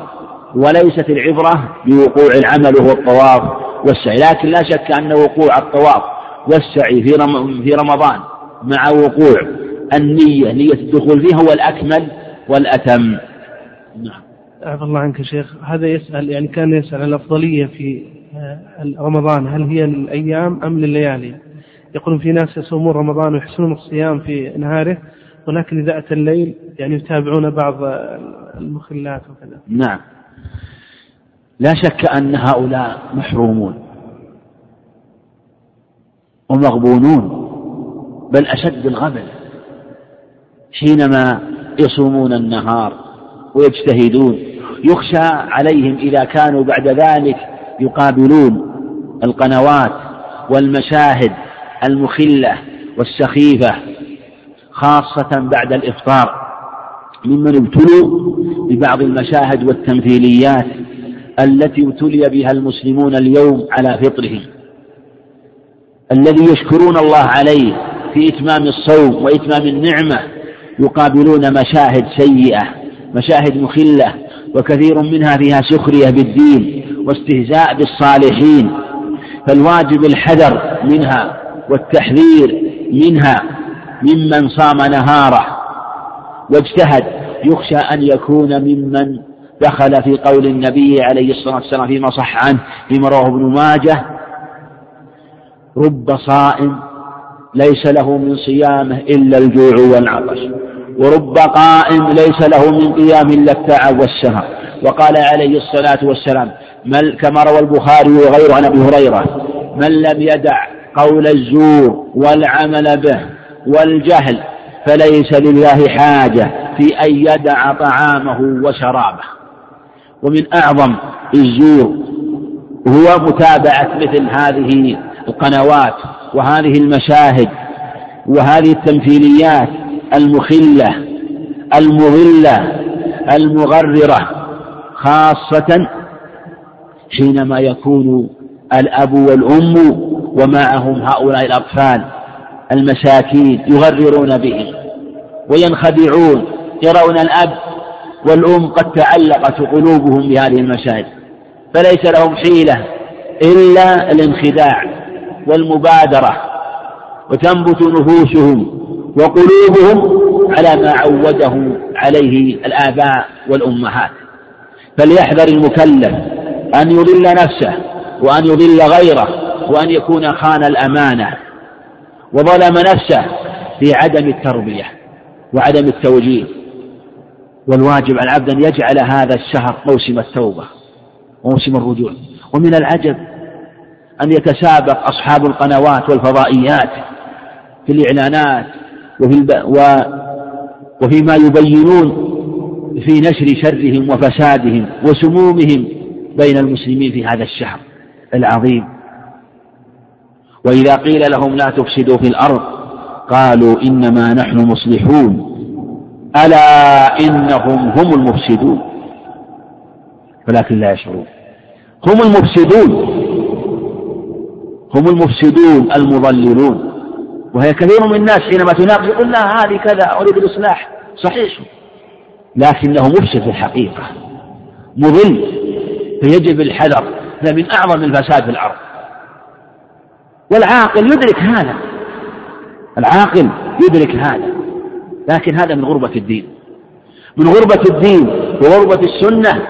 وليست العبرة بوقوع العمل وهو الطواف والسعي. لكن لا شك أن وقوع الطواف والسعي في في رمضان مع وقوع النية نية الدخول فيه هو الأكمل والأتم. نعم. عفى الله عنك شيخ. هذا يسأل يعني كان يسأل الأفضلية في آه، رمضان. هل هي للأيام أم لليالي؟ يقولون في ناس يصومون رمضان ويحسنون الصيام في نهاره ولكن إذا أتى الليل يعني يتابعون بعض المخلات وكذا. نعم. لا شك أن هؤلاء محرومون ومغبونون بل أشد الغبن حينما يصومون النهار ويجتهدون يخشى عليهم إذا كانوا بعد ذلك يقابلون القنوات والمشاهد المخلة والسخيفة خاصة بعد الإفطار ممن ابتلوا ببعض المشاهد والتمثيليات التي ابتلي بها المسلمون اليوم على فطرهم الذي يشكرون الله عليه في إتمام الصوم وإتمام النعمة يقابلون مشاهد سيئة مشاهد مخلة وكثير منها فيها سخرية بالدين واستهزاء بالصالحين. فالواجب الحذر منها والتحذير منها ممن صام نهاره. واجتهد يخشى أن يكون ممن دخل في قول النبي عليه الصلاة والسلام فيما صح عنه فيما رواه ابن ماجه رب صائم ليس له من صيامه إلا الجوع والعطش ورب قائم ليس له من قيام إلا التعب والسهر. وقال عليه الصلاة والسلام كما روى البخاري وغيره عن أبي هريرة من لم يدع قول الزور والعمل به والجهل فليس لله حاجة في أن يدع طعامه وشرابه. ومن أعظم الزور هو متابعة مثل هذه القنوات وهذه المشاهد وهذه التمثيليات المخلة المضلة المغررة خاصة حينما يكون الأب والأم ومعهم هؤلاء الأطفال المساكين يغررون بهم وينخدعون يرون الأب والأم قد تعلقت قلوبهم بهذه المشاهد فليس لهم حيلة إلا الانخداع والمبادرة وتنبت نفوسهم وقلوبهم على ما عوده عليه الآباء والأمهات. فليحذر المكلف أن يضل نفسه وأن يضل غيره وأن يكون خان الأمانة وظلم نفسه في عدم التربية وعدم التوجيه. والواجب على العبد أن يجعل هذا الشهر موسم التوبة وموسم الرجوع. ومن العجب أن يتسابق أصحاب القنوات والفضائيات في الإعلانات وفي الب... و... وفيما يبينون في نشر شرهم وفسادهم وسمومهم بين المسلمين في هذا الشهر العظيم. وإذا قيل لهم لا تفسدوا في الأرض قالوا إنما نحن مصلحون. ألا إنهم هم المفسدون؟ ولكن لا يشعرون. هم المفسدون. هم المفسدون المضللون. وهي كثير من الناس حينما تناقش يقول لا هذه كذا أريد الإصلاح. صحيح. لكنه مفسد في الحقيقة. مضل. فيجب الحذر. هذا من أعظم الفساد في الأرض. والعاقل يدرك هذا. العاقل يدرك هذا. لكن هذا من غربة الدين. من غربة الدين وغربة السنة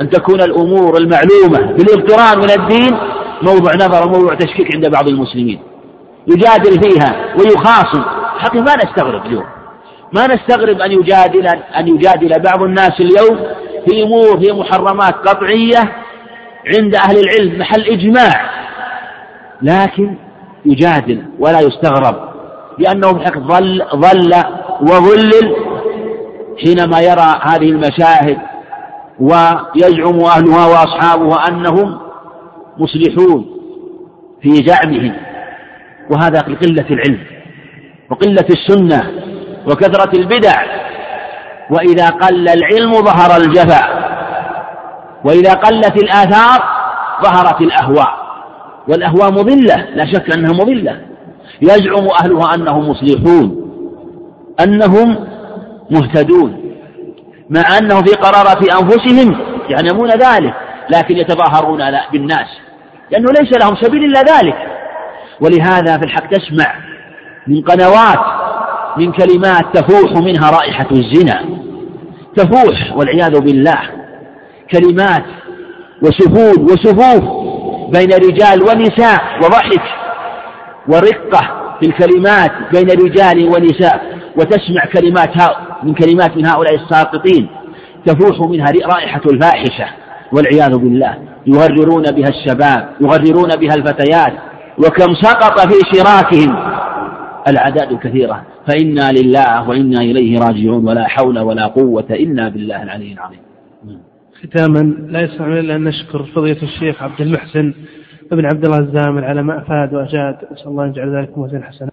أن تكون الأمور المعلومة بالاقتران من الدين موضوع نظر وموضوع تشكيك عند بعض المسلمين. يجادل فيها ويخاصم. حقيقة ما نستغرب اليوم. ما نستغرب أن يجادل أن يجادل بعض الناس اليوم في أمور هي محرمات قطعية عند أهل العلم محل إجماع. لكن يجادل ولا يستغرب لأنه بحق ظل ظل وظلل حينما يرى هذه المشاهد ويزعم أهلها وأصحابها أنهم مصلحون في زعمهم وهذا لقلة العلم وقلة السنة وكثرة البدع. وإذا قل العلم ظهر الجفا وإذا قلت الآثار ظهرت الأهواء. والأهواء مضلة لا شك أنها مضلة. يزعم أهلها أنهم مصلحون. أنهم مهتدون مع أنه في قرارة أنفسهم يعلمون ذلك لكن يتظاهرون بالناس لأنه ليس لهم سبيل إلا ذلك. ولهذا في الحق تسمع من قنوات من كلمات تفوح منها رائحة الزنا. تفوح والعياذ بالله. كلمات وسفود وسفوف بين رجال ونساء وضحك ورقة في الكلمات بين رجال ونساء وتسمع كلمات من كلمات من هؤلاء الساقطين. تفوح منها رائحة الفاحشة والعياذ بالله. يغررون بها الشباب يغررون بها الفتيات. وكم سقط في شراكهم الأعداد كثيرة فإنا لله وإنا إليه راجعون ولا حول ولا قوة إلا بالله العلي العظيم. ختاما لا يسمع إلا أن نشكر فضيلة الشيخ عبد المحسن بن عبد الله الزامل على ما أفاد وأجاد نسأل الله أن يجعل ذلك موزن حسنا